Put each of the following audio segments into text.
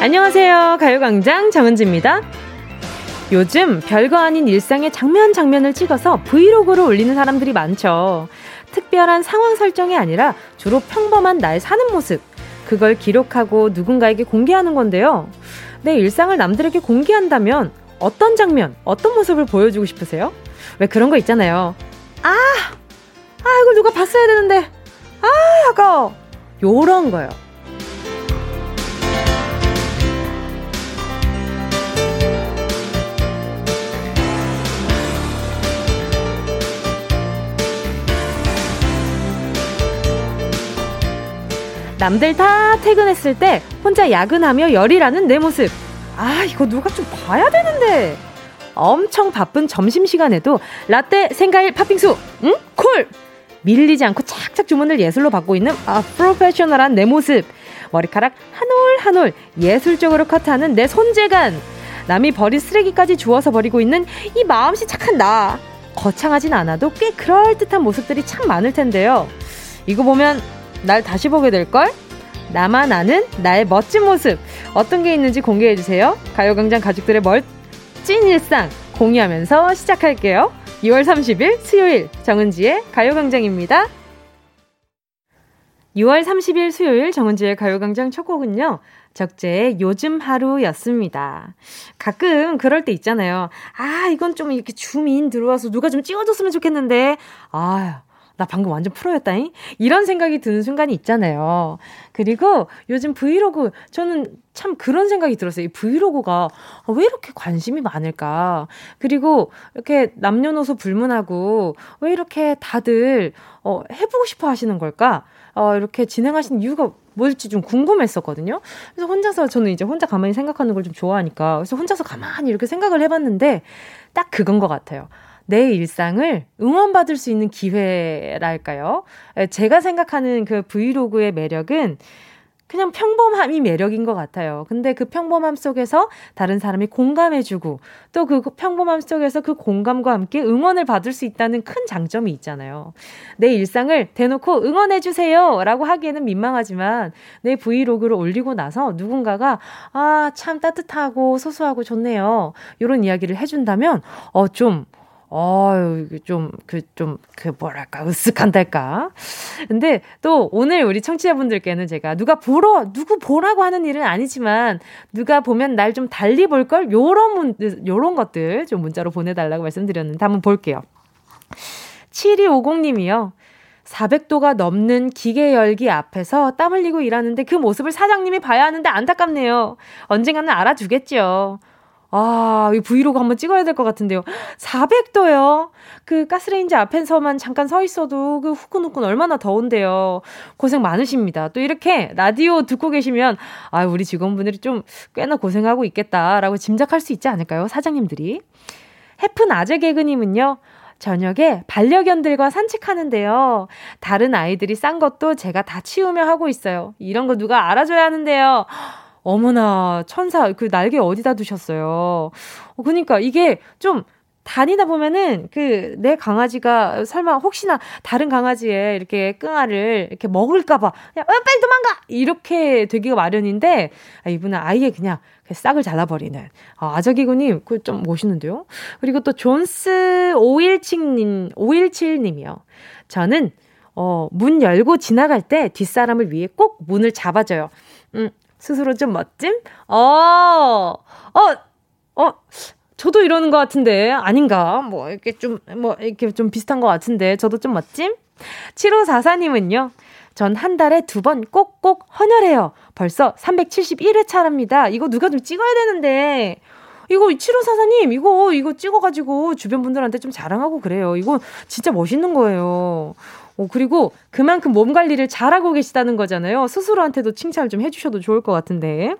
안녕하세요. 가요광장 정은지입니다. 요즘 별거 아닌 일상의 장면 장면을 찍어서 브이로그로 올리는 사람들이 많죠. 특별한 상황 설정이 아니라 주로 평범한 나의 사는 모습. 그걸 기록하고 누군가에게 공개하는 건데요. 내 일상을 남들에게 공개한다면 어떤 장면, 어떤 모습을 보여주고 싶으세요? 왜 그런 거 있잖아요. 아! 아, 이걸 누가 봤어야 되는데. 아, 아까워. 요런 거요. 남들 다 퇴근했을 때 혼자 야근하며 열이라는 내 모습. 아, 이거 누가 좀 봐야 되는데. 엄청 바쁜 점심시간에도 라떼, 생과일, 팥빙수, 응? 콜! 밀리지 않고 착착 주문을 예술로 받고 있는 아, 프로페셔널한 내 모습. 머리카락 한 올 한 올 예술적으로 커트하는 내 손재간. 남이 버린 쓰레기까지 주워서 버리고 있는 이 마음씨 착한 나. 거창하진 않아도 꽤 그럴듯한 모습들이 참 많을 텐데요. 이거 보면 날 다시 보게 될걸? 나만 아는 나의 멋진 모습 어떤 게 있는지 공개해주세요. 가요광장 가족들의 멋진 일상 공유하면서 시작할게요. 2월 30일 수요일 정은지의 가요광장입니다. 6월 30일 수요일 정은지의 가요광장 첫 곡은요. 적재의 요즘 하루였습니다. 가끔 그럴 때 있잖아요. 아, 이건 좀 이렇게 줌인 들어와서 누가 좀 찍어줬으면 좋겠는데. 아, 나 방금 완전 프로였다잉? 이런 생각이 드는 순간이 있잖아요. 그리고 요즘 브이로그, 저는 참 그런 생각이 들었어요. 이 브이로그가 왜 이렇게 관심이 많을까? 그리고 이렇게 남녀노소 불문하고 왜 이렇게 다들, 어, 해보고 싶어 하시는 걸까? 어, 이렇게 진행하시는 이유가 뭘지 좀 궁금했었거든요. 그래서 혼자서 저는 이제 혼자 가만히 생각하는 걸 좀 좋아하니까. 그래서 혼자서 가만히 이렇게 생각을 해봤는데 딱 그건 것 같아요. 내 일상을 응원받을 수 있는 기회랄까요? 제가 생각하는 그 브이로그의 매력은 그냥 평범함이 매력인 것 같아요. 근데 그 평범함 속에서 다른 사람이 공감해주고 또 그 평범함 속에서 그 공감과 함께 응원을 받을 수 있다는 큰 장점이 있잖아요. 내 일상을 대놓고 응원해주세요! 라고 하기에는 민망하지만 내 브이로그를 올리고 나서 누군가가 아, 참 따뜻하고 소소하고 좋네요. 이런 이야기를 해준다면 어, 좀 어유 좀, 그, 좀, 그, 뭐랄까, 으쓱한달까. 근데 또 오늘 우리 청취자분들께는 제가 누가 보러, 누구 보라고 하는 일은 아니지만, 누가 보면 날 좀 달리 볼걸? 요런 문, 요런 것들 좀 문자로 보내달라고 말씀드렸는데, 한번 볼게요. 7250님이요. 400도가 넘는 기계 열기 앞에서 땀 흘리고 일하는데 그 모습을 사장님이 봐야 하는데 안타깝네요. 언젠가는 알아주겠죠. 아, 이 브이로그 한번 찍어야 될 것 같은데요. 400도요? 그 가스레인지 앞에서만 잠깐 서 있어도 그 후끈후끈 얼마나 더운데요. 고생 많으십니다. 또 이렇게 라디오 듣고 계시면, 아, 우리 직원분들이 좀 꽤나 고생하고 있겠다라고 짐작할 수 있지 않을까요? 사장님들이. 해픈 아재 개그님은요, 저녁에 반려견들과 산책하는데요. 다른 아이들이 싼 것도 제가 다 치우며 하고 있어요. 이런 거 누가 알아줘야 하는데요. 어머나, 천사, 그 날개 어디다 두셨어요? 어, 그니까 이게 좀, 다니다 보면은 그 내 강아지가 설마 혹시나 다른 강아지의 이렇게 끙아를 이렇게 먹을까봐 그냥 어, 빨리 도망가 이렇게 되기가 마련인데 아, 이분은 아예 그냥 싹을 잘라버리는 아, 아저기구님 그 좀 멋있는데요. 그리고 또 존스 517님 517님이요. 저는 어, 문 열고 지나갈 때 뒷사람을 위해 꼭 문을 잡아줘요. 음, 스스로 좀 멋짐? 어, 어, 어, 저도 이러는 것 같은데, 아닌가? 뭐, 이렇게 좀, 뭐, 이렇게 좀 비슷한 것 같은데, 저도 좀 멋짐? 7544님은요, 전 한 달에 두 번 꼭꼭 헌혈해요. 벌써 371회 차랍니다. 이거 누가 좀 찍어야 되는데, 이거 7544님, 이거, 이거 찍어가지고 주변 분들한테 좀 자랑하고 그래요. 이거 진짜 멋있는 거예요. 어, 그리고 그만큼 몸 관리를 잘하고 계시다는 거잖아요. 스스로한테도 칭찬을 좀 해주셔도 좋을 것 같은데.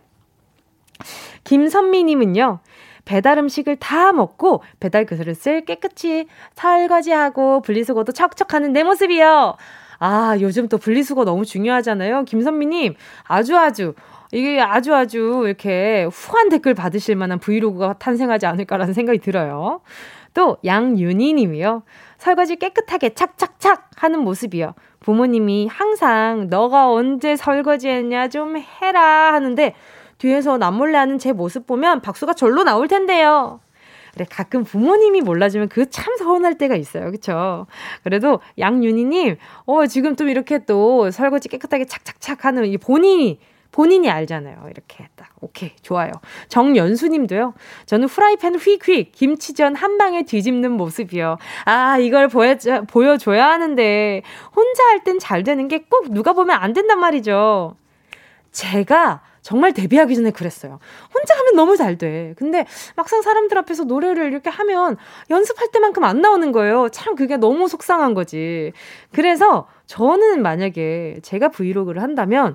김선미님은요, 배달 음식을 다 먹고 배달 그릇을 깨끗이 설거지하고 분리수거도 척척하는 내 모습이요. 아, 요즘 또 분리수거 너무 중요하잖아요. 김선미님, 아주 아주, 이게 아주 아주 이렇게 후한 댓글 받으실 만한 브이로그가 탄생하지 않을까라는 생각이 들어요. 또 양윤희 님이요. 설거지 깨끗하게 착착착 하는 모습이요. 부모님이 항상 너가 언제 설거지 했냐 좀 해라 하는데 뒤에서 남몰래 하는 제 모습 보면 박수가 절로 나올 텐데요. 그래, 가끔 부모님이 몰라주면 그 참 서운할 때가 있어요. 그쵸? 그래도 양윤희님, 어, 지금 또 이렇게 또 설거지 깨끗하게 착착착 하는 이 본인이 본인이 알잖아요. 이렇게 딱 오케이 좋아요. 정연수 님도요. 저는 프라이팬 휙휙 김치전 한 방에 뒤집는 모습이요. 아 이걸 보여 보여줘야 하는데 혼자 할 땐 잘 되는 게 꼭 누가 보면 안 된단 말이죠. 제가 정말 데뷔하기 전에 그랬어요. 혼자 하면 너무 잘 돼. 근데 막상 사람들 앞에서 노래를 이렇게 하면 연습할 때만큼 안 나오는 거예요. 참 그게 너무 속상한 거지. 그래서 저는 만약에 제가 브이로그를 한다면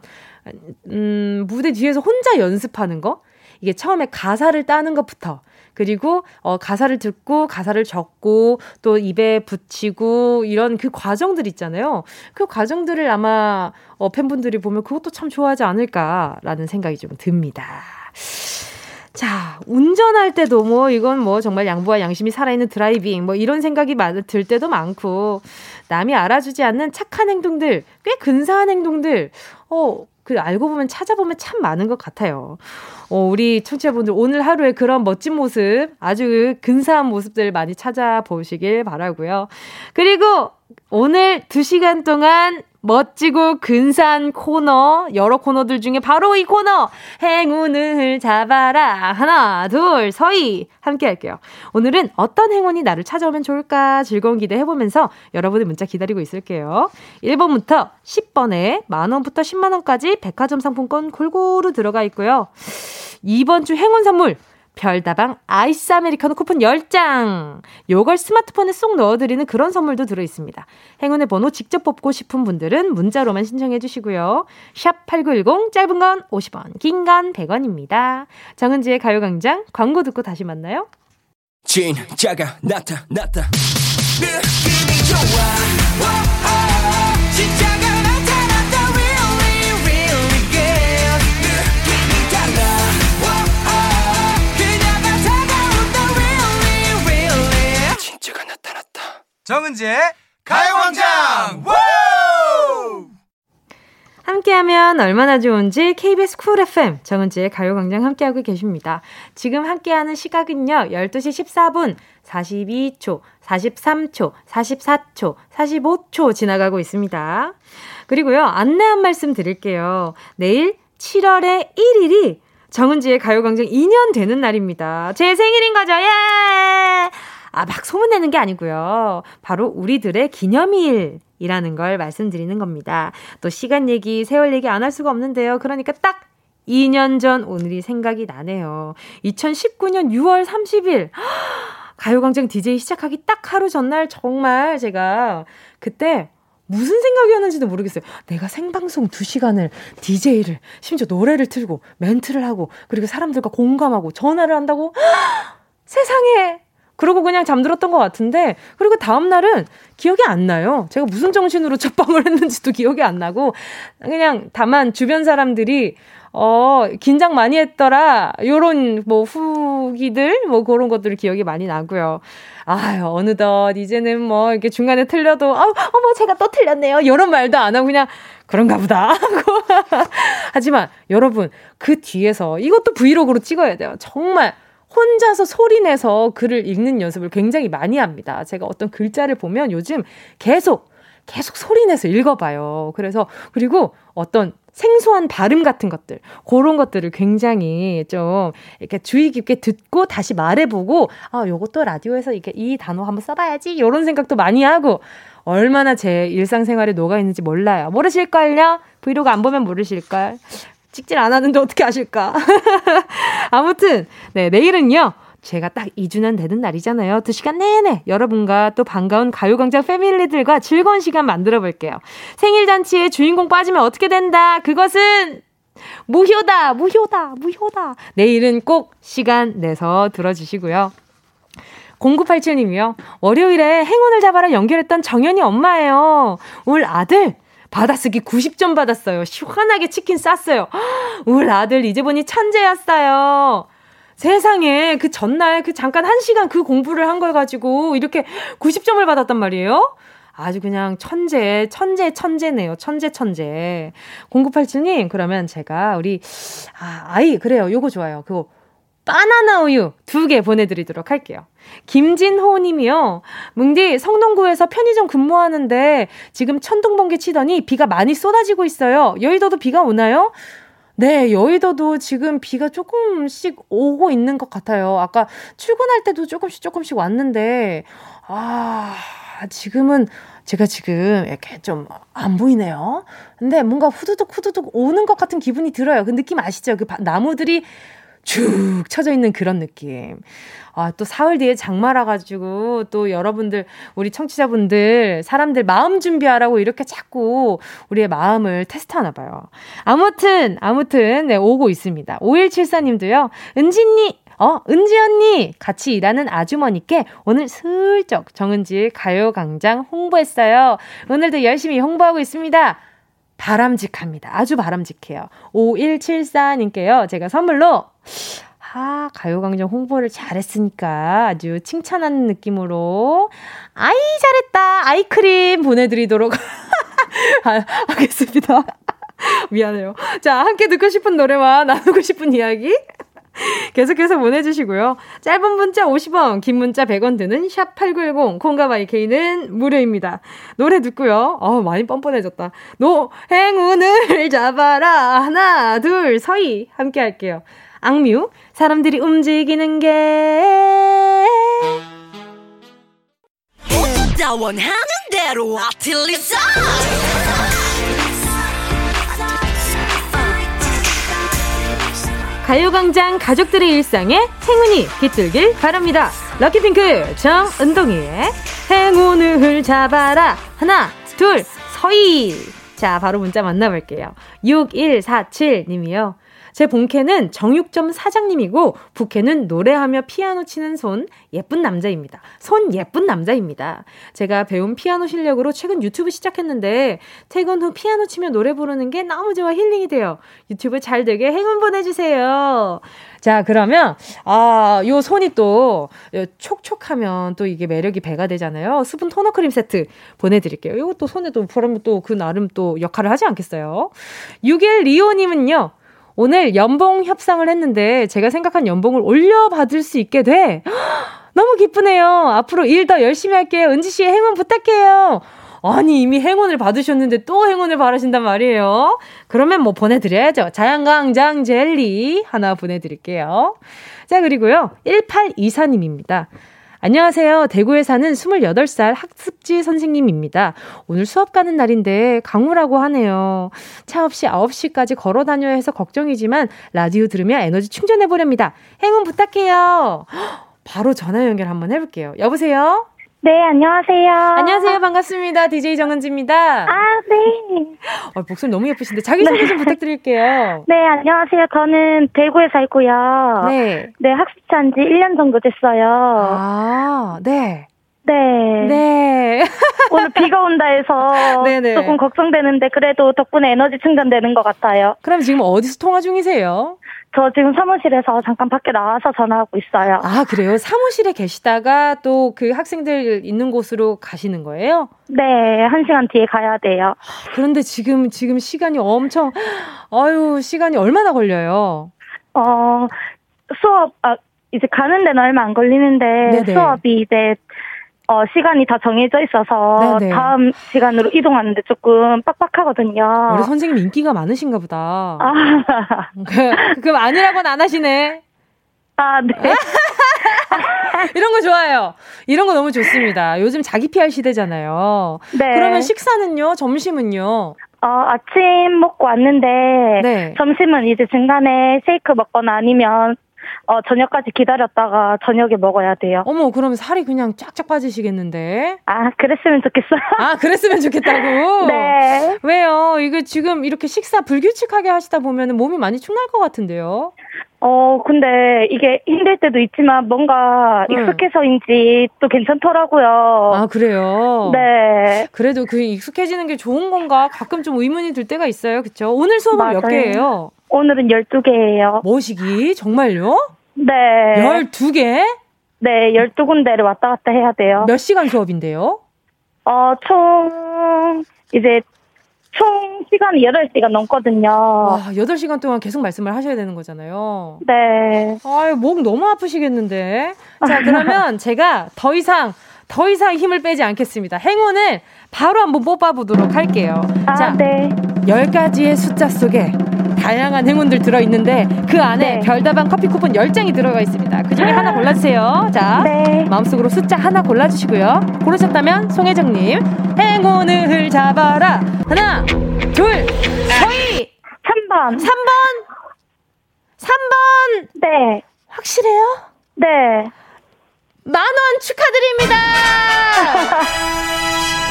음, 무대 뒤에서 혼자 연습하는 거? 이게 처음에 가사를 따는 것부터 그리고 어 가사를 듣고 가사를 적고 또 입에 붙이고 이런 그 과정들 있잖아요. 그 과정들을 아마 어 팬분들이 보면 그것도 참 좋아하지 않을까라는 생각이 좀 듭니다. 자, 운전할 때도 뭐 이건 뭐 정말 양보와 양심이 살아있는 드라이빙 뭐 이런 생각이 들 때도 많고 남이 알아주지 않는 착한 행동들, 꽤 근사한 행동들, 어, 그 알고 보면 찾아보면 참 많은 것 같아요. 어, 우리 청취자분들 오늘 하루에 그런 멋진 모습, 아주 근사한 모습들 많이 찾아보시길 바라고요. 그리고 오늘 2시간 동안 멋지고 근사한 코너, 여러 코너들 중에 바로 이 코너, 행운을 잡아라. 하나, 둘, 서희. 함께 할게요. 오늘은 어떤 행운이 나를 찾아오면 좋을까 즐거운 기대 해보면서 여러분의 문자 기다리고 있을게요. 1번부터 10번에 만원부터 10만원까지 백화점 상품권 골고루 들어가 있고요. 이번 주 행운 선물, 별다방 아이스 아메리카노 쿠폰 10장. 요걸 스마트폰에 쏙 넣어드리는 그런 선물도 들어있습니다. 행운의 번호 직접 뽑고 싶은 분들은 문자로만 신청해 주시고요. 샵 8910 짧은 건 50원, 긴 건 100원입니다. 정은지의 가요광장 광고 듣고 다시 만나요. 진짜가 나타났다. 느낌이 좋아. 정은지의 가요광장 함께하면 얼마나 좋은지 KBS 쿨 FM 정은지의 가요광장 함께하고 계십니다. 지금 함께하는 시각은요 12시 14분 42초, 43초, 44초, 45초 지나가고 있습니다. 그리고요 안내 한 말씀 드릴게요. 내일 7월의 1일이 정은지의 가요광장 2년 되는 날입니다. 제 생일인 거죠. 예! 아, 막 소문내는 게 아니고요. 바로 우리들의 기념일 이라는 걸 말씀드리는 겁니다. 또 시간 얘기, 세월 얘기 안 할 수가 없는데요. 그러니까 딱 2년 전 오늘이 생각이 나네요. 2019년 6월 30일. 가요광장 DJ 시작하기 딱 하루 전날 정말 제가 그때 무슨 생각이었는지도 모르겠어요. 내가 생방송 2시간을 DJ를, 심지어 노래를 틀고, 멘트를 하고, 그리고 사람들과 공감하고, 전화를 한다고? 세상에! 그러고 그냥 잠들었던 것 같은데, 그리고 다음 날은 기억이 안 나요. 제가 무슨 정신으로 첫방을 했는지도 기억이 안 나고, 그냥 다만 주변 사람들이, 어, 긴장 많이 했더라. 요런 뭐 후기들, 뭐 그런 것들을 기억이 많이 나고요. 아유, 어느덧 이제는 뭐 이렇게 중간에 틀려도, 어, 어머, 제가 또 틀렸네요. 이런 말도 안 하고 그냥 그런가 보다 하고. 하지만 여러분, 그 뒤에서 이것도 브이로그로 찍어야 돼요. 정말. 혼자서 소리내서 글을 읽는 연습을 굉장히 많이 합니다. 제가 어떤 글자를 보면 요즘 계속, 계속 소리내서 읽어봐요. 그래서, 그리고 어떤 생소한 발음 같은 것들, 그런 것들을 굉장히 좀 이렇게 주의 깊게 듣고 다시 말해보고, 아, 요것도 라디오에서 이렇게 이 단어 한번 써봐야지. 이런 생각도 많이 하고, 얼마나 제 일상생활에 녹아있는지 몰라요. 모르실걸요? 브이로그 안 보면 모르실걸? 찍질 않았는데 어떻게 아실까? 아무튼, 네, 내일은요. 제가 딱 2주년 되는 날이잖아요. 2시간 내내 여러분과 또 반가운 가요광장 패밀리들과 즐거운 시간 만들어 볼게요. 생일잔치에 주인공 빠지면 어떻게 된다? 그것은 무효다! 무효다! 무효다! 내일은 꼭 시간 내서 들어주시고요. 0987님이요. 월요일에 행운을 잡아라 연결했던 정연이 엄마예요. 올 아들 받아쓰기 90점 받았어요. 시원하게 치킨 쌌어요. 우리 아들 이제 보니 천재였어요. 세상에 그 전날 그 잠깐 한 시간 그 공부를 한 걸 가지고 이렇게 90점을 받았단 말이에요. 아주 그냥 천재, 천재, 천재네요. 천재, 천재. 0987님, 그러면 제가 우리, 아, 아이, 그래요. 요거 좋아요. 그거, 바나나 우유 두 개 보내드리도록 할게요. 김진호 님이요. 뭉디, 성동구에서 편의점 근무하는데 지금 천둥번개 치더니 비가 많이 쏟아지고 있어요. 여의도도 비가 오나요? 네, 여의도도 지금 비가 조금씩 오고 있는 것 같아요. 아까 출근할 때도 조금씩 조금씩 왔는데, 아, 지금은 제가 지금 이렇게 좀 안 보이네요. 근데 뭔가 후두둑 후두둑 오는 것 같은 기분이 들어요. 그 느낌 아시죠? 그 나무들이 쭉 쳐져 있는 그런 느낌. 아, 또 사흘 뒤에 장마라 가지고 또 여러분들 우리 청취자분들 사람들 마음 준비하라고 이렇게 자꾸 우리의 마음을 테스트하나 봐요. 아무튼 아무튼 네 오고 있습니다. 5174님도요. 은진님 어, 은지 언니! 같이 일하는 아주머니께 오늘 슬쩍 정은지 가요광장 홍보했어요. 오늘도 열심히 홍보하고 있습니다. 바람직합니다. 아주 바람직해요. 5174님께요. 제가 선물로, 아, 가요광장 홍보를 잘했으니까 아주 칭찬하는 느낌으로, 아이, 잘했다! 아이크림 보내드리도록 아, 하겠습니다. 미안해요. 자, 함께 듣고 싶은 노래와 나누고 싶은 이야기 계속해서 보내주시고요. 짧은 문자 50원, 긴 문자 100원 드는 샵8910, 콩가바이케이는 무료입니다. 노래 듣고요. 어우, 많이 뻔뻔해졌다. 노, 행운을 잡아라. 하나, 둘, 서희. 함께 할게요. 악뮤, 사람들이 움직이는 게. 원하는 대로 아틀리사 가요광장 가족들의 일상에 행운이 깃들길 바랍니다. 럭키핑크 정은동이의 행운을 잡아라. 하나, 둘, 서희. 자, 바로 문자 만나볼게요. 6147님이요. 제 본캐는 정육점 사장님이고 부캐는 노래하며 피아노 치는 손 예쁜 남자입니다. 손 예쁜 남자입니다. 제가 배운 피아노 실력으로 최근 유튜브 시작했는데 퇴근 후 피아노 치며 노래 부르는 게 너무 좋아 힐링이 돼요. 유튜브 잘 되게 행운 보내주세요. 자, 그러면, 아, 요 손이 또, 촉촉하면 또 이게 매력이 배가 되잖아요. 수분 토너 크림 세트 보내드릴게요. 이것도 손에 또 바르면 또 그 나름 또 역할을 하지 않겠어요? 6125님은요, 오늘 연봉 협상을 했는데 제가 생각한 연봉을 올려받을 수 있게 돼. 너무 기쁘네요. 앞으로 일 더 열심히 할게요. 은지 씨 행운 부탁해요. 아니, 이미 행운을 받으셨는데 또 행운을 바라신단 말이에요. 그러면 뭐 보내드려야죠. 자양강장 젤리 하나 보내드릴게요. 자, 그리고요. 1824님입니다. 안녕하세요. 대구에 사는 28살 학습지 선생님입니다. 오늘 수업 가는 날인데 강우라고 하네요. 차 없이 9시까지 걸어 다녀야 해서 걱정이지만 라디오 들으며 에너지 충전해 보렵니다. 행운 부탁해요. 바로 전화 연결 한번 해볼게요. 여보세요? 네, 안녕하세요. 안녕하세요. 반갑습니다. DJ 정은지입니다. 아, 네. 어, 목소리 너무 예쁘신데 자기소개 네. 좀 부탁드릴게요. 네, 안녕하세요. 저는 대구에 살고요. 네. 네, 학습한 지 1년 정도 됐어요. 아, 네. 네. 네. 오늘 비가 온다 해서 네네. 조금 걱정되는데 그래도 덕분에 에너지 충전되는 것 같아요. 그럼 지금 어디서 통화 중이세요? 저 지금 사무실에서 잠깐 밖에 나와서 전화하고 있어요. 아, 그래요? 사무실에 계시다가 또 그 학생들 있는 곳으로 가시는 거예요? 네, 한 시간 뒤에 가야 돼요. 그런데 지금, 지금 시간이 엄청, 아유, 시간이 얼마나 걸려요? 어, 수업, 아, 이제 가는 데는 얼마 안 걸리는데 네네. 수업이 이제 어, 시간이 다 정해져 있어서 네네. 다음 시간으로 이동하는데 조금 빡빡하거든요. 우리 선생님 인기가 많으신가 보다. 아. 그, 그럼 아니라고는 안 하시네. 아, 네. 이런 거 좋아요. 이런 거 너무 좋습니다. 요즘 자기 PR 시대잖아요. 네. 그러면 식사는요? 점심은요? 어, 아침 먹고 왔는데 네. 점심은 이제 중간에 쉐이크 먹거나 아니면 어, 저녁까지 기다렸다가 저녁에 먹어야 돼요. 어머, 그럼 살이 그냥 쫙쫙 빠지시겠는데? 아, 그랬으면 좋겠어요. 아, 그랬으면 좋겠다고? 네. 왜요? 이거 지금 이렇게 식사 불규칙하게 하시다 보면 몸이 많이 축날 것 같은데요? 어, 근데 이게 힘들 때도 있지만 뭔가 네. 익숙해서인지 또 괜찮더라고요. 아, 그래요? 네. 그래도 그 익숙해지는 게 좋은 건가 가끔 좀 의문이 들 때가 있어요. 그쵸? 오늘 수업은 맞아요. 몇 개예요? 오늘은 12개예요. 뭐시기? 정말요? 네. 12개? 네, 12군데를 왔다 갔다 해야 돼요. 몇 시간 수업인데요? 어, 총, 이제, 총 시간이 8시간 넘거든요. 와, 8시간 동안 계속 말씀을 하셔야 되는 거잖아요. 네. 아유, 목 너무 아프시겠는데. 자, 그러면 제가 더 이상, 더 이상 힘을 빼지 않겠습니다. 행운을 바로 한번 뽑아보도록 할게요. 아, 자, 네. 10가지의 숫자 속에 다양한 행운들 들어있는데 그 안에 네. 별다방 커피 쿠폰 10장이 들어가 있습니다. 그 중에 하나 골라주세요. 자, 네. 마음속으로 숫자 하나 골라주시고요. 고르셨다면 송혜정님, 행운을 잡아라. 하나, 둘, 서희! 3번. 3번! 3번! 네. 확실해요? 네. 만원 축하드립니다!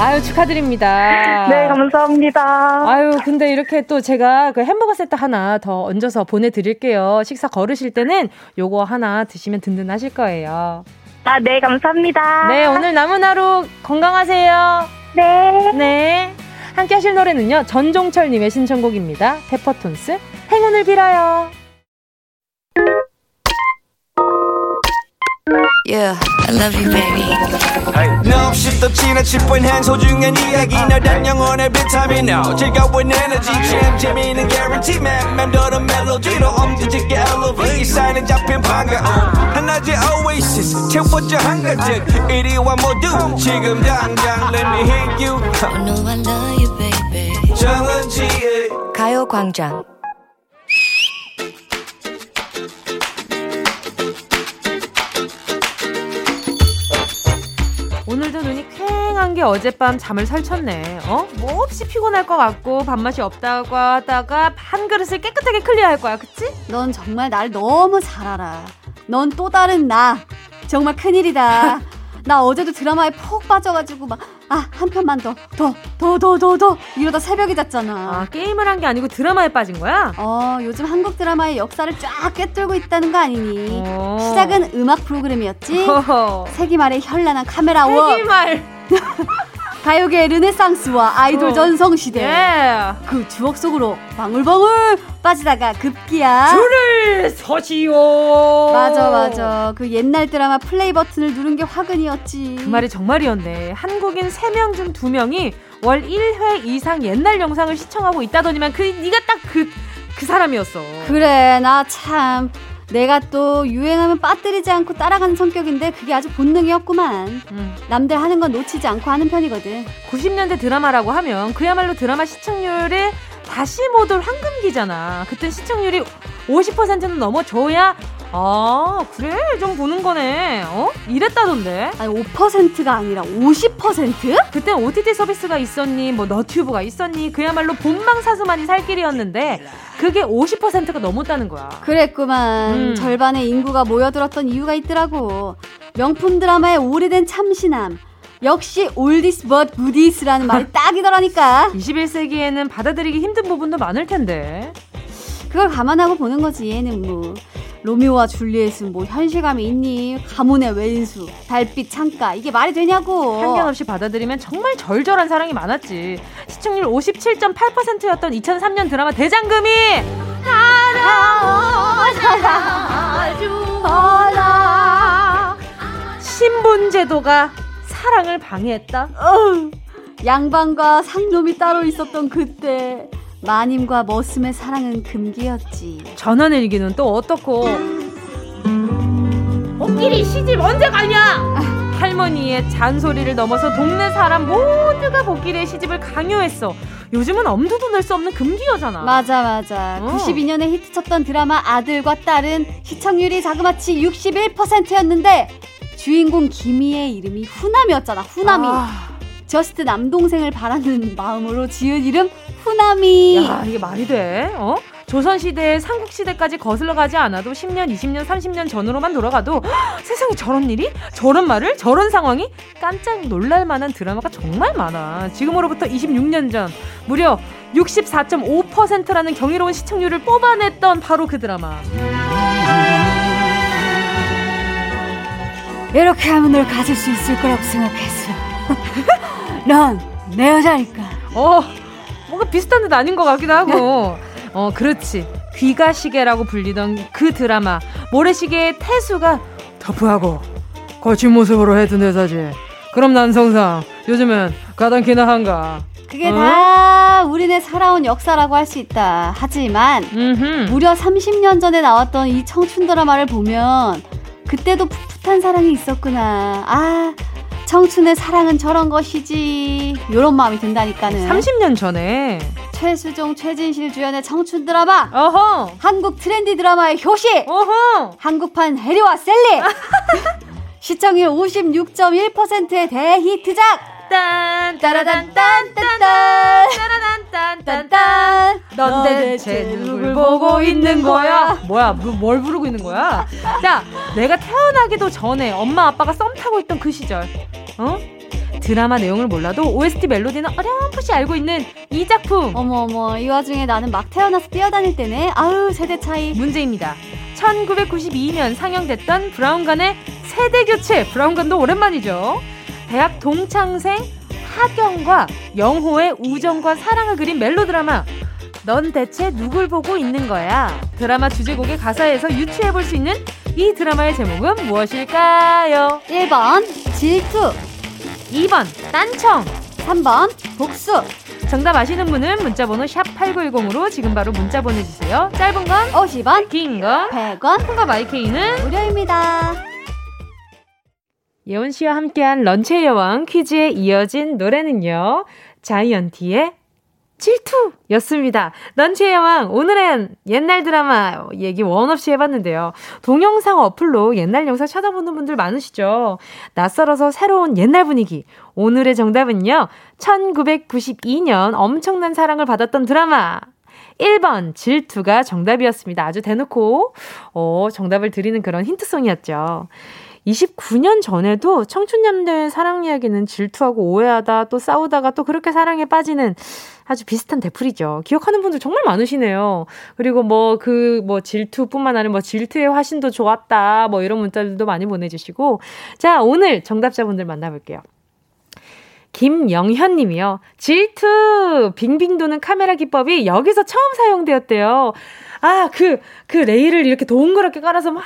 아유 축하드립니다. 네 감사합니다. 아유 근데 이렇게 또 제가 그 햄버거 세트 하나 더 얹어서 보내드릴게요. 식사 거르실 때는 요거 하나 드시면 든든하실 거예요. 아 네 감사합니다. 네 오늘 남은 하루 건강하세요. 네. 네. 함께 하실 노래는요 전종철님의 신청곡입니다. 페퍼톤스 행운을 빌어요. Yeah, I love you, baby. 너 없이 또 지나칠 뻔한 소중한 이야기 너란 영혼의 비타민 now 즐거운 에너지 참 재미있는 guarantee man. 맘대로 멜로디로 엄지짓게 elevate 사인은 잡힌 반가움 하나의 oasis. 채워져 한가득 이리와 모두 지금 당장 let me hit you. I know I love you, baby. 정은지의 가요광장 퀭한 게 어젯밤 잠을 설쳤네. 어? 몹시 피곤할 것 같고 밥맛이 없다고 하다가 한 그릇을 깨끗하게 클리어할 거야. 그치? 넌 정말 날 너무 잘 알아. 넌 또 다른 나. 정말 큰일이다. 나 어제도 드라마에 푹 빠져가지고 막, 아, 한 편만 더, 더, 더, 더, 더, 더. 이러다 새벽이 잤잖아. 아, 게임을 한 게 아니고 드라마에 빠진 거야? 어, 요즘 한국 드라마의 역사를 쫙 꿰뚫고 있다는 거 아니니? 오. 어. 시작은 음악 프로그램이었지? 세기말의 현란한 카메라 워. 세기말! 가요계 르네상스와 아이돌 어. 전성시대. 예. 그 추억 속으로 방울방울 빠지다가 급기야. 줄을 서시오 맞아 맞아. 그 옛날 드라마 플레이 버튼을 누른 게 화근이었지. 그 말이 정말이었네. 한국인 3명 중 2명이 월 1회 이상 옛날 영상을 시청하고 있다더니만 그 네가 딱그그 사람이었어. 그래 나 참 내가 또 유행하면 빠뜨리지 않고 따라가는 성격인데 그게 아주 본능이었구만. 음. 남들 하는 건 놓치지 않고 하는 편이거든. 90년대 드라마라고 하면 그야말로 드라마 시청률을 다시 못올 황금기잖아. 그땐 시청률이 50%는 넘어줘야 아, 그래? 좀 보는 거네. 어? 이랬다던데. 아니, 5%가 아니라 50%? 그땐 OTT 서비스가 있었니, 뭐, 너튜브가 있었니, 그야말로 본방사수만이 살 길이었는데, 그게 50%가 넘었다는 거야. 그랬구만. 음. 절반의 인구가 모여들었던 이유가 있더라고. 명품 드라마의 오래된 참신함. 역시 올디스 벗 구디스라는 말이 딱이더라니까. 21세기에는 받아들이기 힘든 부분도 많을 텐데. 그걸 감안하고 보는 거지 얘는 뭐 로미오와 줄리엣은 뭐 현실감이 있니? 가문의 왼수 달빛 창가. 이게 말이 되냐고. 편견 없이 받아들이면 정말 절절한 사랑이 많았지. 시청률 57.8%였던 2003년 드라마 대장금이 신분 제도가 사랑을 방해했다? 어, 양반과 상놈이 따로 있었던 그때 마님과 머슴의 사랑은 금기였지. 전원의 일기는 또 어떻고? 옷끼리 시집 언제 가냐? 할머니의 잔소리를 넘어서 동네 사람 모두가 복길의 시집을 강요했어. 요즘은 엄두도 낼 수 없는 금기어잖아. 맞아, 맞아. 어. 92년에 히트쳤던 드라마 아들과 딸은 시청률이 자그마치 61%였는데 주인공 김희의 이름이 후남이었잖아. 후남이. 아. 저스트 남동생을 바라는 마음으로 지은 이름 후나미. 야, 이게 말이 돼? 어? 조선시대, 삼국시대까지 거슬러 가지 않아도 10년, 20년, 30년 전으로만 돌아가도 허, 세상에 저런 일이? 저런 말을? 저런 상황이? 깜짝 놀랄 만한 드라마가 정말 많아. 지금으로부터 26년 전 무려 64.5%라는 경이로운 시청률을 뽑아냈던 바로 그 드라마. 이렇게 하면 널 가질 수 있을 거라고 생각했어. 넌 내 여자니까. 어, 뭔가 비슷한 듯 아닌 것 같기도 하고. 어, 그렇지. 귀가시계라고 불리던 그 드라마. 모래시계의 태수가 터프하고 거친 모습으로 해둔 여자지. 그럼 난성상 요즘은 가당키나 한가? 그게 어? 다 우리네 살아온 역사라고 할 수 있다. 하지만 음흠. 무려 30년 전에 나왔던 이 청춘 드라마를 보면 그때도 풋풋한 사랑이 있었구나. 아, 청춘의 사랑은 저런 것이지. 요런 마음이 든다니까는. 30년 전에 최수종, 최진실 주연의 청춘 드라마. 어허. 한국 트렌디 드라마의 효시. 어허. 한국판 해리와 셀리. 시청률 56.1%의 대히트작. 딴 따라단 딴딴딴 따라단 딴딴딴 넌 대체 누굴 보고 있는 거야? 뭐야 뭐, 뭘 부르고 있는 거야? 자 내가 태어나기도 전에 엄마 아빠가 썸 타고 있던 그 시절 어? 드라마 내용을 몰라도 OST 멜로디는 어렴풋이 알고 있는 이 작품. 어머 어머 이 와중에 나는 막 태어나서 뛰어다닐 때네. 아유 세대 차이. 문제입니다. 1992년 상영됐던 브라운관의 세대 교체. 브라운관도 오랜만이죠. 대학 동창생 하경과 영호의 우정과 사랑을 그린 멜로드라마 넌 대체 누굴 보고 있는 거야? 드라마 주제곡의 가사에서 유추해 볼 수 있는 이 드라마의 제목은 무엇일까요? 1번 질투 2번 딴청 3번 복수 정답 아시는 분은 문자번호 샵 8910으로 지금 바로 문자 보내주세요. 짧은 건 50원, 긴 건 100원, 통과 마이케이는 무료입니다. 예원 씨와 함께한 런치의 여왕 퀴즈에 이어진 노래는요. 자이언티의 질투였습니다. 런치의 여왕, 오늘은 옛날 드라마 얘기 원 없이 해봤는데요. 동영상 어플로 옛날 영상 찾아보는 분들 많으시죠? 낯설어서 새로운 옛날 분위기. 오늘의 정답은요. 1992년 엄청난 사랑을 받았던 드라마. 1번 질투가 정답이었습니다. 아주 대놓고 어, 정답을 드리는 그런 힌트송이었죠. 29년 전에도 청춘연대의 사랑 이야기는 질투하고 오해하다 또 싸우다가 또 그렇게 사랑에 빠지는 아주 비슷한 대풀이죠. 기억하는 분들 정말 많으시네요. 그리고 뭐 그뭐 뭐 질투뿐만 아니라 뭐 질투의 화신도 좋았다 뭐 이런 문자들도 많이 보내주시고 자 오늘 정답자분들 만나볼게요. 김영현 님이요. 질투! 빙빙 도는 카메라 기법이 여기서 처음 사용되었대요. 아, 그, 그 레일을 이렇게 동그랗게 깔아서 막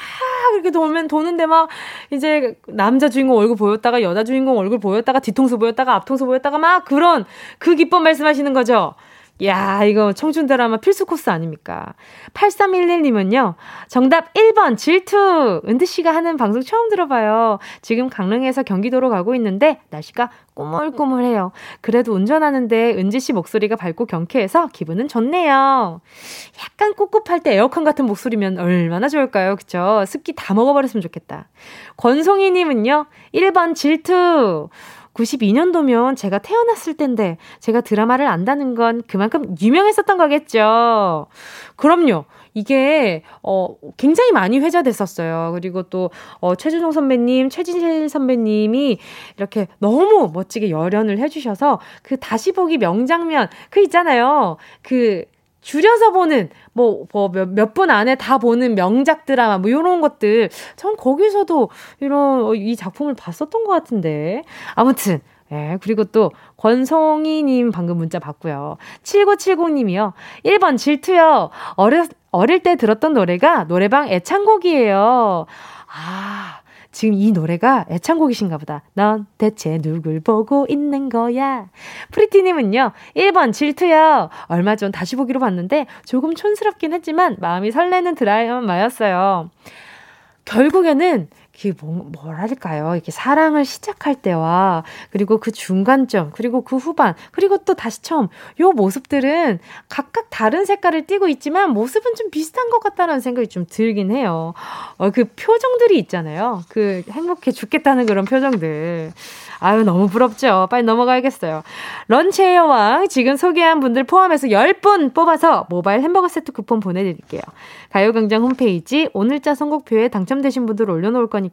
이렇게 돌면 도는데 막 이제 남자 주인공 얼굴 보였다가 여자 주인공 얼굴 보였다가 뒤통수 보였다가 앞통수 보였다가 막 그런 그 기법 말씀하시는 거죠. 야, 이거 청춘 드라마 필수 코스 아닙니까? 8311님은요, 정답 1번, 질투! 은드 씨가 하는 방송 처음 들어봐요. 지금 강릉에서 경기도로 가고 있는데, 날씨가 꾸물꾸물해요. 그래도 운전하는데 은지 씨 목소리가 밝고 경쾌해서 기분은 좋네요. 약간 꿉꿉할 때 에어컨 같은 목소리면 얼마나 좋을까요? 그쵸? 습기 다 먹어버렸으면 좋겠다. 권송이님은요, 1번, 질투! 92년도면 제가 태어났을 텐데 제가 드라마를 안다는 건 그만큼 유명했었던 거겠죠. 그럼요. 이게 어 굉장히 많이 회자됐었어요. 그리고 또 어, 최준호 선배님, 최진실 선배님이 이렇게 너무 멋지게 열연을 해주셔서 그 다시 보기 명장면 그 있잖아요. 그 줄여서 보는 뭐, 뭐몇분 안에 다 보는 명작 드라마 뭐 이런 것들 전 거기서도 이런 어, 이 작품을 봤었던 것 같은데 아무튼 예, 그리고 또 권송이님 방금 문자 받고요. 7970님이요. 1번 질투요. 어렸, 어릴 때 들었던 노래가 노래방 애창곡이에요. 아, 지금 이 노래가 애창곡이신가 보다. 넌 대체 누굴 보고 있는 거야? 프리티님은요, 1번 질투요. 얼마 전 다시 보기로 봤는데 조금 촌스럽긴 했지만 마음이 설레는 드라마였어요. 결국에는 그 뭐, 뭐랄까요. 이렇게 사랑을 시작할 때와 그리고 그 중간점 그리고 그 후반 그리고 또 다시 처음 요 모습들은 각각 다른 색깔을 띠고 있지만 모습은 좀 비슷한 것 같다는 생각이 좀 들긴 해요. 어, 그 표정들이 있잖아요. 그 행복해 죽겠다는 그런 표정들. 아유, 너무 부럽죠. 빨리 넘어가야겠어요. 런치의 여왕, 지금 소개한 분들 포함해서 10분 뽑아서 모바일 햄버거 세트 쿠폰 보내드릴게요. 가요광장 홈페이지 오늘자 선곡표에 당첨되신 분들 올려놓을 거니까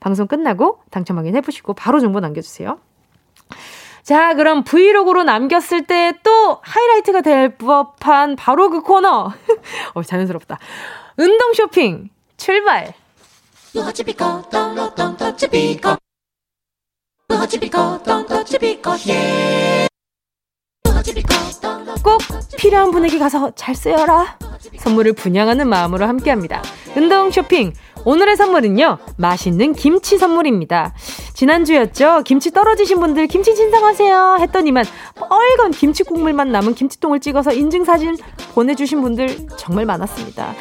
방송 끝나고 당첨 확인해보시고 바로 정보 남겨주세요. 자, 그럼 브이로그로 남겼을 때 또 하이라이트가 될 법한 바로 그 코너. 어, 자연스럽다. 운동 쇼핑 출발! 꼭 필요한 분에게 가서 잘 쓰여라. 선물을 분양하는 마음으로 함께합니다. 운동 쇼핑. 오늘의 선물은요, 맛있는 김치 선물입니다. 지난주였죠. 김치 떨어지신 분들 김치 진상하세요 했더니만 빨간 김치 국물만 남은 김치통을 찍어서 인증사진 보내주신 분들 정말 많았습니다.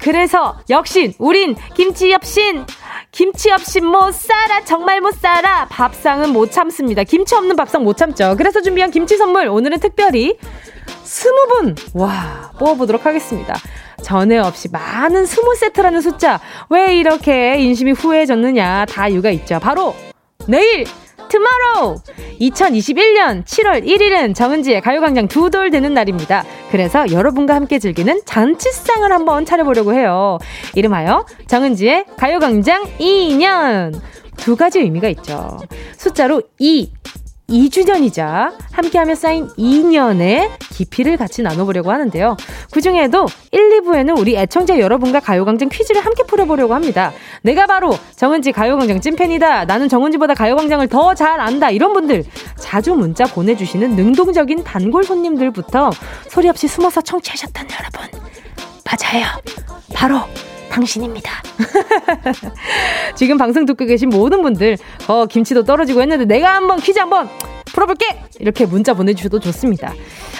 그래서 역신 우린 김치 엽신 김치 없이 못 살아 정말 못 살아. 밥상은 못 참습니다. 김치 없는 밥상 못 참죠. 그래서 준비한 김치 선물 오늘은 특별히 스무 분 와 뽑아보도록 하겠습니다. 전에 없이 많은 스무 세트라는 숫자. 왜 이렇게 인심이 후해졌느냐. 다 이유가 있죠. 바로 내일 tomorrow 2021년 7월 1일은 정은지의 가요광장 두 돌 되는 날입니다. 그래서 여러분과 함께 즐기는 잔치상을 한번 차려보려고 해요. 이름하여 정은지의 가요광장 2년 두 가지 의미가 있죠. 숫자로 2 2주년이자 함께하며 쌓인 2년의 깊이를 같이 나눠보려고 하는데요. 그 중에도 1, 2부에는 우리 애청자 여러분과 가요광장 퀴즈를 함께 풀어보려고 합니다. 내가 바로 정은지 가요광장 찐팬이다. 나는 정은지보다 가요광장을 더 잘 안다. 이런 분들 자주 문자 보내주시는 능동적인 단골 손님들부터 소리 없이 숨어서 청취하셨던 여러분. 맞아요. 바로 당신입니다. 지금 방송 듣고 계신 모든 분들, 어, 김치도 떨어지고 했는데 내가 한번 퀴즈 한번 풀어볼게! 이렇게 문자 보내주셔도 좋습니다.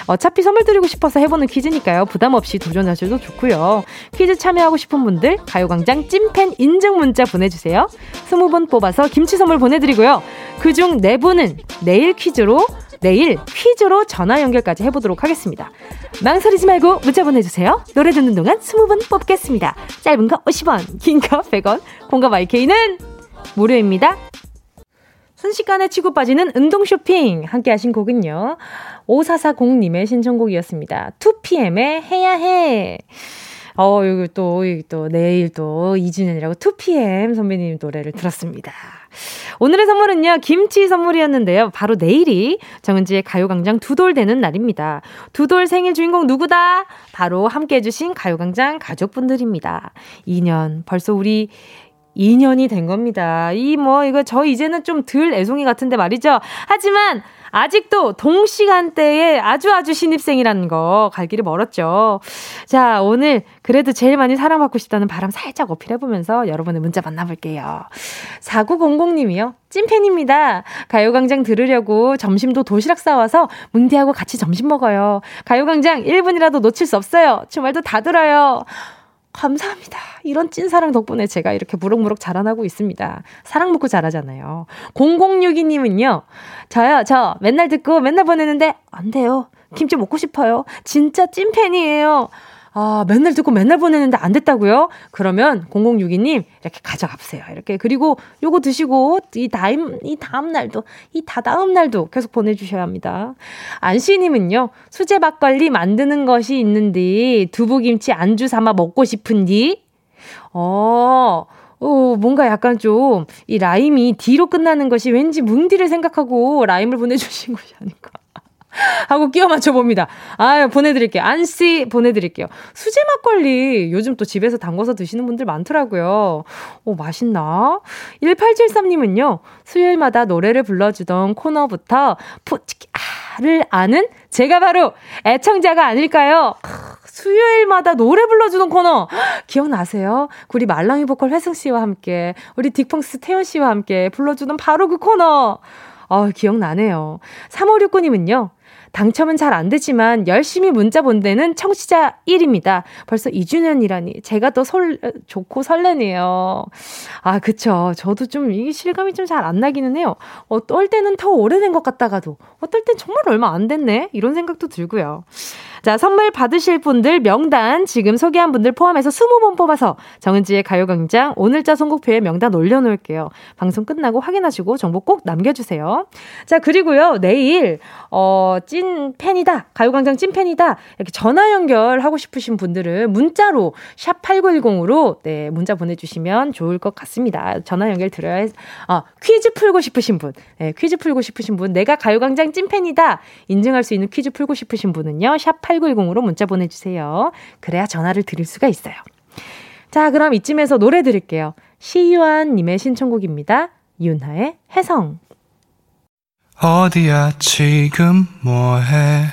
어차피 선물 드리고 싶어서 해보는 퀴즈니까요. 부담 없이 도전하셔도 좋고요. 퀴즈 참여하고 싶은 분들, 가요광장 찐팬 인증 문자 보내주세요. 20분 뽑아서 김치 선물 보내드리고요. 그중 4분은 내일 퀴즈로 내일 퀴즈로 전화 연결까지 해보도록 하겠습니다. 망설이지 말고 문자 보내주세요. 노래 듣는 동안 20분 뽑겠습니다. 짧은 거 50원, 긴 거 100원, 공감 IK는 무료입니다. 순식간에 치고 빠지는 운동 쇼핑 함께 하신 곡은요. 5440님의 신청곡이었습니다. 2PM의 해야 해. 어, 여기 또, 여기 또, 내일 또 2주년이라고 2PM 선배님 노래를 들었습니다. 오늘의 선물은요, 김치 선물이었는데요. 바로 내일이 정은지의 가요광장 두 돌 되는 날입니다. 두 돌 생일 주인공 누구다? 바로 함께 해주신 가요광장 가족분들입니다. 2년, 벌써 우리 2년이 된 겁니다. 이 뭐, 이거 저 이제는 좀 덜 애송이 같은데 말이죠. 하지만, 아직도 동시간대에 아주 아주 신입생이라는 거 갈 길이 멀었죠. 자, 오늘 그래도 제일 많이 사랑받고 싶다는 바람 살짝 어필해보면서 여러분의 문자 만나볼게요. 4900님이요. 찐팬입니다. 가요광장 들으려고 점심도 도시락 싸와서 뭉디하고 같이 점심 먹어요. 가요광장 1분이라도 놓칠 수 없어요. 주말도 다 들어요. 감사합니다. 이런 찐사랑 덕분에 제가 이렇게 무럭무럭 자라나고 있습니다. 사랑 먹고 자라잖아요. 0062님은요, 저요, 저 맨날 듣고 맨날 보내는데, 안 돼요. 김치 먹고 싶어요. 진짜 찐팬이에요. 아, 맨날 듣고 맨날 보내는데 안 됐다고요? 그러면 0062님 이렇게 가져가보세요. 이렇게 그리고 요거 드시고 이 다음 이 다음 날도 이 다다음 날도 계속 보내 주셔야 합니다. 안씨 님은요 수제 막걸리 만드는 것이 있는데 두부김치 안주 삼아 먹고 싶은디. 어. 어, 뭔가 약간 좀, 이 라임이 D로 끝나는 것이 왠지 뭉디를 생각하고 라임을 보내주신 것이 아닌가. 하고 끼워 맞춰 봅니다. 아유, 보내드릴게요. 안씨 보내드릴게요. 수제 막걸리 요즘 또 집에서 담궈서 드시는 분들 많더라고요. 오, 맛있나? 1873님은요, 수요일마다 노래를 불러주던 코너부터 포치키아를 아는 제가 바로 애청자가 아닐까요? 수요일마다 노래 불러주던 코너 기억나세요? 우리 말랑이 보컬 회승 씨와 함께 우리 딕펑스 태연 씨와 함께 불러주던 바로 그 코너. 어, 기억나네요. 3569님은요. 당첨은 잘 안 되지만 열심히 문자 본 데는 청취자 1입니다. 벌써 2주년이라니 제가 더 설, 좋고 설레네요. 아, 그쵸. 저도 좀 이게 실감이 좀 잘 안 나기는 해요. 어떨 때는 더 오래된 것 같다가도 어떨 땐 정말 얼마 안 됐네. 이런 생각도 들고요. 자, 선물 받으실 분들 명단 지금 소개한 분들 포함해서 20분 뽑아서 정은지의 가요광장 오늘자 선곡표에 명단 올려놓을게요. 방송 끝나고 확인하시고 정보 꼭 남겨주세요. 자, 그리고요, 내일, 어, 찐 팬이다. 가요광장 찐 팬이다. 이렇게 전화 연결하고 싶으신 분들은 문자로 샵8910으로 네, 문자 보내주시면 좋을 것 같습니다. 전화 연결 드려야, 해, 어, 퀴즈 풀고 싶으신 분, 네, 퀴즈 풀고 싶으신 분, 내가 가요광장 찐 팬이다. 인증할 수 있는 퀴즈 풀고 싶으신 분은요, 샵 8910으로 문자 보내주세요. 그래야 전화를 드릴 수가 있어요. 자, 그럼 이쯤에서 노래 드릴게요. 시유한님의 신청곡입니다. 윤하의 해성. 어디야, 지금 뭐해?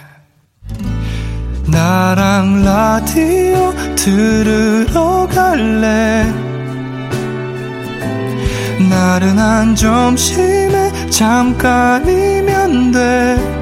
나랑 라디오 들으러 갈래? 나른한 점심에 잠깐이면 돼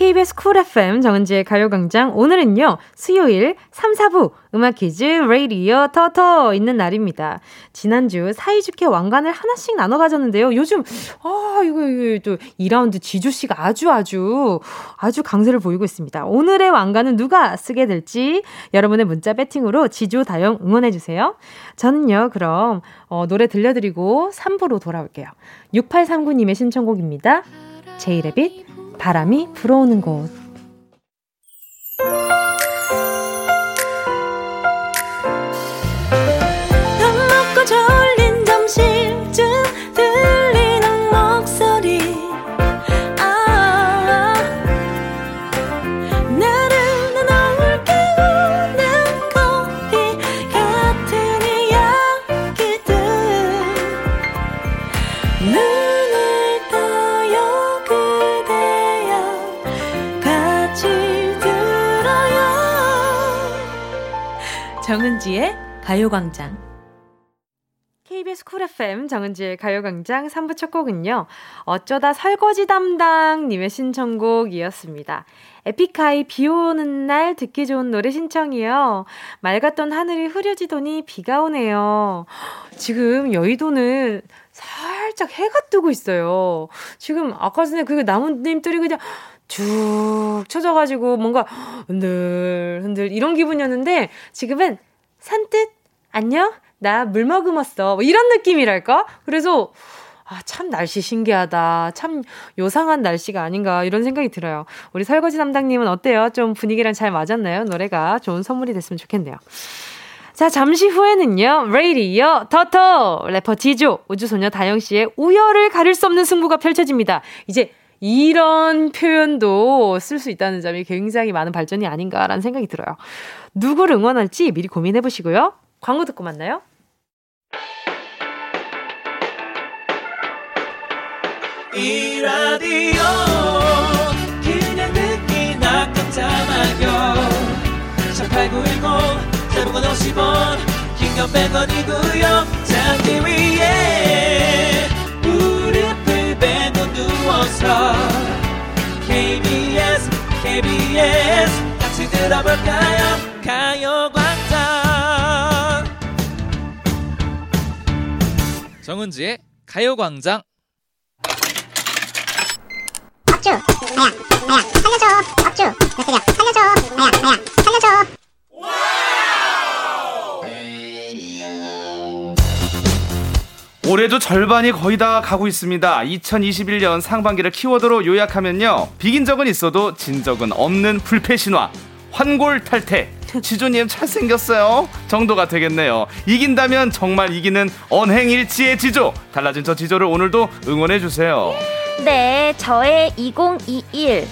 KBS Cool FM 정은지의 가요광장 오늘은요 수요일 3, 4부 음악 퀴즈 레이디어 터터 있는 날입니다. 지난주 사이좋게 왕관을 하나씩 나눠 가졌는데요. 요즘 아 이거 이거 또 2라운드 지주 씨가 아주 아주 아주 강세를 보이고 있습니다. 오늘의 왕관은 누가 쓰게 될지 여러분의 문자 배팅으로 지주 다영 응원해 주세요. 저는요 그럼 어, 노래 들려드리고 3부로 돌아올게요. 6839님의 신청곡입니다. 제이레빗 바람이 불어오는 곳. 정은지의 가요광장. KBS Cool FM 정은지의 가요광장 3부 첫 곡은요. 어쩌다 설거지 담당님의 신청곡이었습니다. 에픽하이 비 오는 날 듣기 좋은 노래 신청이요. 맑았던 하늘이 흐려지더니 비가 오네요. 지금 여의도는 살짝 해가 뜨고 있어요. 지금 아까 전에 그 나뭇잎들이 그냥 쭉 쳐져가지고 뭔가 흔들 흔들 이런 기분이었는데 지금은 산뜻 안녕 나 물 머금었어 뭐 이런 느낌이랄까 그래서 아, 참 날씨 신기하다. 참 요상한 날씨가 아닌가 이런 생각이 들어요. 우리 설거지 담당님은 어때요? 좀 분위기랑 잘 맞았나요? 노래가 좋은 선물이 됐으면 좋겠네요. 자, 잠시 후에는요, 레이디어 터터 래퍼 지조 우주소녀 다영씨의 우열을 가릴 수 없는 승부가 펼쳐집니다. 이제 이런 표현도 쓸 수 있다는 점이 굉장히 많은 발전이 아닌가라는 생각이 들어요. 누구를 응원할지 미리 고민해 보시고요. 광고 듣고 만나요. 이 라디오 그냥 듣기나 깜짝마요 18910 대목원 50원 긴건 100원이고요 잠기 위에 KBS KBS. 같이 들어볼까요? 가요광장. 정은지의 가요광장. 업주 아야 아야 살려줘. 업주 몇 살이야 살려줘. 아야 아야 살려줘 올해도 절반이 거의 다 가고 있습니다. 2021년 상반기를 키워드로 요약하면요. 비긴 적은 있어도 진 적은 없는 불패 신화. 환골 탈태. 지조님 잘생겼어요. 정도가 되겠네요. 이긴다면 정말 이기는 언행일치의 지조. 달라진 저 지조를 오늘도 응원해주세요. 네, 저의 2021.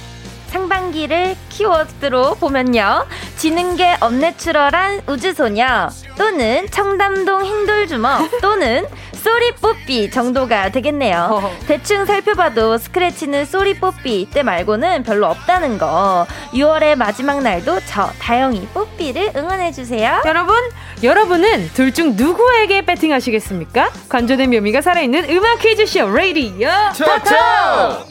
상반기를 키워드로 보면요. 지는 게 엄내추럴한 우주소녀 또는 청담동 흰돌주먹 또는 sorry 뽀삐 정도가 되겠네요. 어. 대충 살펴봐도 스크래치는 sorry 뽀삐 때 말고는 별로 없다는 거. 6월의 마지막 날도 저 다영이 뽀삐를 응원해주세요. 여러분, 여러분은 둘 중 누구에게 배팅하시겠습니까? 관전의 묘미가 살아있는 음악 퀴즈쇼 레이디어 토토!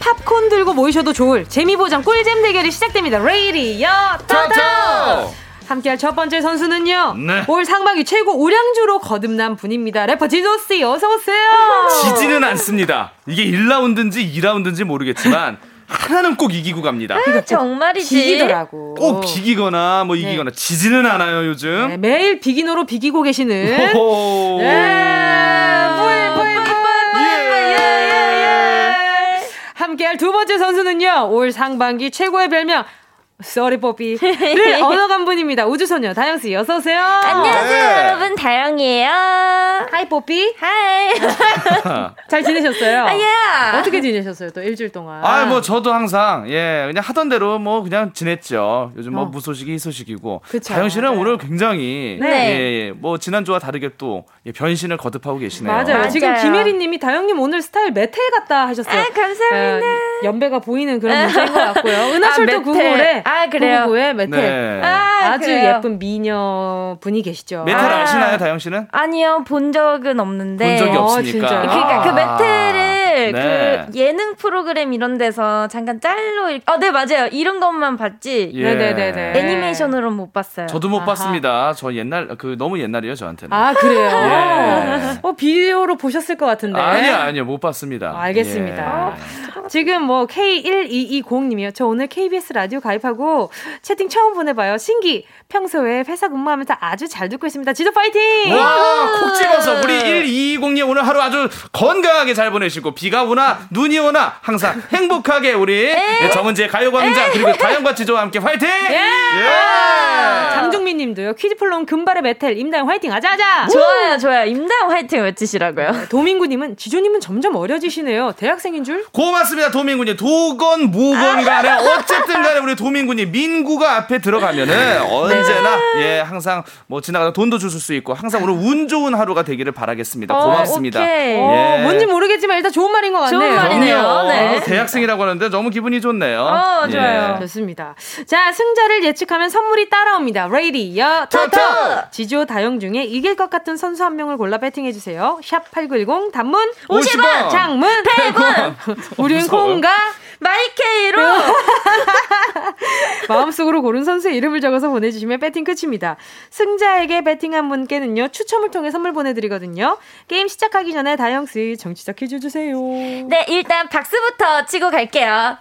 팝콘 들고 모이셔도 좋을 재미보장 꿀잼 대결이 시작됩니다. 레이디어 토토! 함께할 첫 번째 선수는요. 네. 올 상반기 최고 우량주로 거듭난 분입니다. 래퍼 지조 씨 어서 오세요. 지지는 않습니다. 이게 1라운드인지 2라운드인지 모르겠지만 하나는 꼭 이기고 갑니다. 아, 정말이지. 비기더라고. 꼭 비기거나 뭐 이기거나 네. 지지는 않아요 요즘. 네, 매일 비기노로 비기고 계시는. 네. 함께할 두 번째 선수는요. 올 상반기 최고의 별명 sorry 뽀삐를 얻어간 분입니다. 우주소녀 다영씨 어서 오세요. 안녕하세요 네. 여러분 다영이에요. Hi 뽀삐. Hi. 잘 지내셨어요? 아, 예. 어떻게 지내셨어요 또 일주일 동안? 아 뭐 저도 항상 예 그냥 하던 대로 뭐 그냥 지냈죠. 요즘 뭐 어. 무소식이 희소식이고. 그쵸. 다영 씨는 네. 오늘 굉장히 네. 예, 예, 뭐 지난주와 다르게 또 예, 변신을 거듭하고 계시네요. 맞아요. 맞아요. 지금 김혜리님이 다영님 오늘 스타일 메텔 같다 하셨어요. 아 감사합니다. 예, 연배가 보이는 그런 문제인 것 같고요. 은하철도 아, 9구에 아 그래요. 9구에 메텔. 네. 아, 주 예쁜 미녀 분이 계시죠. 메텔 아. 시나요 다영 씨는? 아니요 본 적은 없는데. 본 적이 없으니까. 어, 그러니까 그 메텔을 네. 그 예능 프로그램 이런 데서 잠깐 짤로 아, 네 맞아요. 이런 것만 봤지. 예. 네 네 네. 애니메이션으로 못 봤어요. 저도 못 아하. 봤습니다. 저 옛날 그 너무 옛날이에요 저한테는. 아 그래요. 예. 어 비디오로 보셨을 것 같은데. 아니요 아니요 못 봤습니다. 알겠습니다. 예. 지금 뭐 K1220 님이요. 저 오늘 KBS 라디오 가입하고 채팅 처음 보내봐요. 신기. 평소에 회사 근무하면서 아주 잘 듣고 있습니다. 지도 파이팅! 와, 콕 집어서 우리 1220님 오늘 하루 아주 건강하게 잘 보내시고 비가 오나 눈이 오나 항상 행복하게 우리 네, 정은지의 가요광장 그리고 다영과 지조와 함께 파이팅! 예! 예! 장종민 님도요. 퀴즈 풀러 온 금발의 메텔 임다영 화이팅 하자! 좋아요, 좋아요. 임다영 화이팅 외치시라고요. 네, 도민구 님은 지조 님은 점점 어려지시네요. 대학생인 줄? 고맙습니다, 도민구 님. 도건, 모건 간에 어쨌든 간에 우리 도민구 님 민구가 앞에 들어가면은 언제나 예 항상 뭐 지나가다 돈도 주실 수 있고 항상 오늘 운 좋은 하루가 되기를 바라겠습니다. 어, 고맙습니다. 오케이. 예. 어, 뭔지 모르겠지만 일단 좋은 말인 것 같네요. 좋은 말이네요. 네. 어, 대학생이라고 하는데 너무 기분이 좋네요. 어, 좋아요. 예. 좋습니다. 자 승자를 예측하면 선물이 따라옵니다. 레이디어 토토 지조 다영 중에 이길 것 같은 선수 한 명을 골라 배팅해 주세요. 샵 #8910 단문 50원, 장문 100원. 우리는 콩과 마이케이로 마음속으로 고른 선수의 이름을 적어서 보내주시면 배팅 끝입니다. 승자에게 배팅한 분께는요 추첨을 통해 선물 보내드리거든요. 게임 시작하기 전에 다영씨 청취자 퀴즈 주세요. 네 일단 박수부터 치고 갈게요.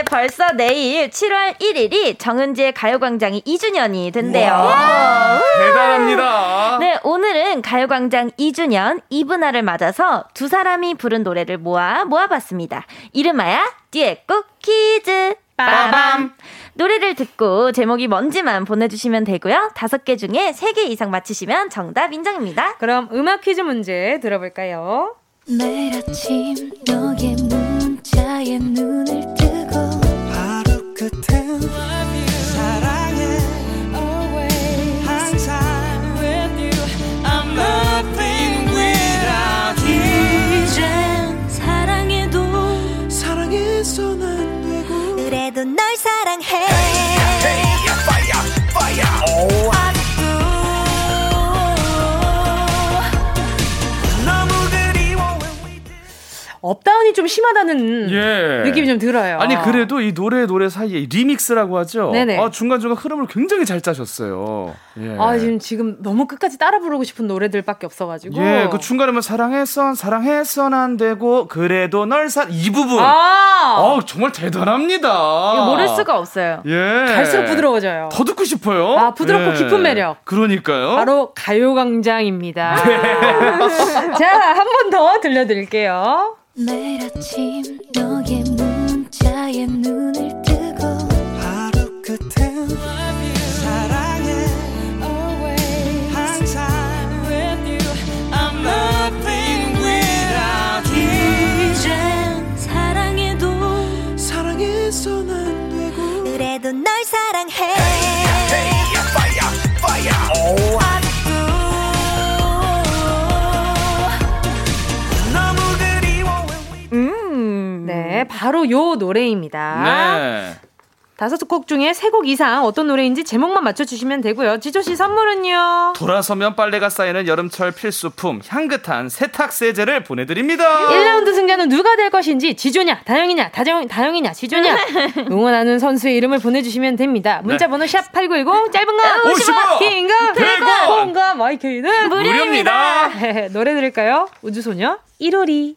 네, 벌써 내일 7월 1일이 정은지의 가요광장이 2주년이 된대요. 대단합니다. 네, 오늘은 가요광장 2주년 이브날을 맞아서 두 사람이 부른 노래를 모아 모아봤습니다. 이름하여 듀엣곡 퀴즈. 빠밤. 노래를 듣고 제목이 뭔지만 보내주시면 되고요. 다섯 개 중에 세 개 이상 맞히시면 정답 인정입니다. 그럼 음악 퀴즈 문제 들어볼까요? 매일 아침 너의 문자에 눈을 뜨 사랑해 up down이 좀 심하다는 예. 느낌이 좀 들어요. 아니 그래도 이 노래 노래 사이에 리믹스라고 하죠. 네네. 아, 중간 중간 흐름을 굉장히 잘 짜셨어요. 예. 아 지금 지금 너무 끝까지 따라 부르고 싶은 노래들밖에 없어가지고. 예, 그 중간에 뭐 사랑했선 사랑했선 안 되고 그래도 널사이 부분. 아, 어 정말 대단합니다. 이거 모를 수가 없어요. 예, 갈수록 부드러워져요. 더 듣고 싶어요. 아 부드럽고 예. 깊은 매력. 그러니까요. 바로 가요광장입니다. 네. 자한 번 더 들려드릴게요. 매일 아침 너의 문자에 눈을 뜨고 하루 끝엔 바로 요 노래입니다. 네. 다섯 곡 중에 세 곡 이상 어떤 노래인지 제목만 맞춰주시면 되고요. 지조 씨 선물은요? 돌아서면 빨래가 쌓이는 여름철 필수품 향긋한 세탁세제를 보내드립니다. 1라운드 승자는 누가 될 것인지 지조냐 다영이냐 다정, 다영이냐 지조냐 응원하는 선수의 이름을 보내주시면 됩니다. 문자번호 네. 샵8910 짧은 거 50원 긴거 100원 콩과 마이케이는 무료입니다. 무료입니다. 노래 들을까요? 우주소녀 1호리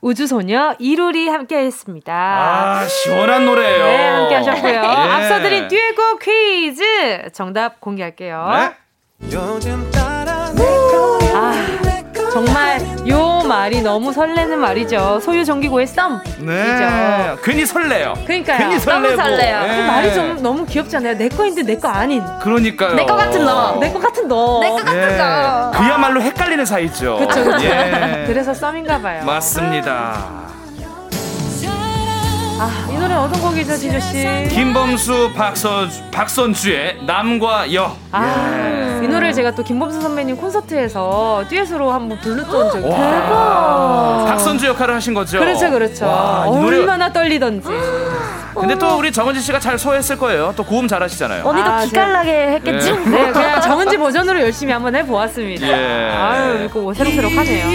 우주소녀 이루리 함께 했습니다. 아, 시원한 노래예요. 네, 함께 하셨고요. 예. 앞서 드린 듀엣곡 퀴즈 정답 공개할게요. 네. 아, 정말 요 말이 너무 설레는 말이죠. 소유 정기고의 썸. 네. 괜히 설레요. 그러니까요. 괜히 설레고. 너무 설레요. 네. 그 말이 좀 너무 귀엽잖아요. 내 거인데 내 거 아닌. 그러니까요. 내 거 같은 너. 내 거 같은 너. 내 거 같은 예. 거. 그야말로 헷갈리는 사이죠. 그쵸, 그쵸. 예. 그래서 썸인가 봐요. 맞습니다. 아, 이 노래 어떤 곡이죠, 지조 씨? 김범수 박선 박선주의 남과 여. 아, 이 노래를 제가 또 김범수 선배님 콘서트에서 듀엣으로 한번 불렀던 적이 와. 있어요. 박선주 역할을 하신 거죠. 그렇죠, 그렇죠. 와, 이 노래- 얼마나 떨리던지. 근데 또 우리 정은지 씨가 잘 소화했을 거예요. 또 고음 잘하시잖아요. 언니도 아, 기깔나게 했겠지. 네. 네, 그냥 정은지 버전으로 열심히 한번 해보았습니다. 예. 아유, 이거 새록새록하네요.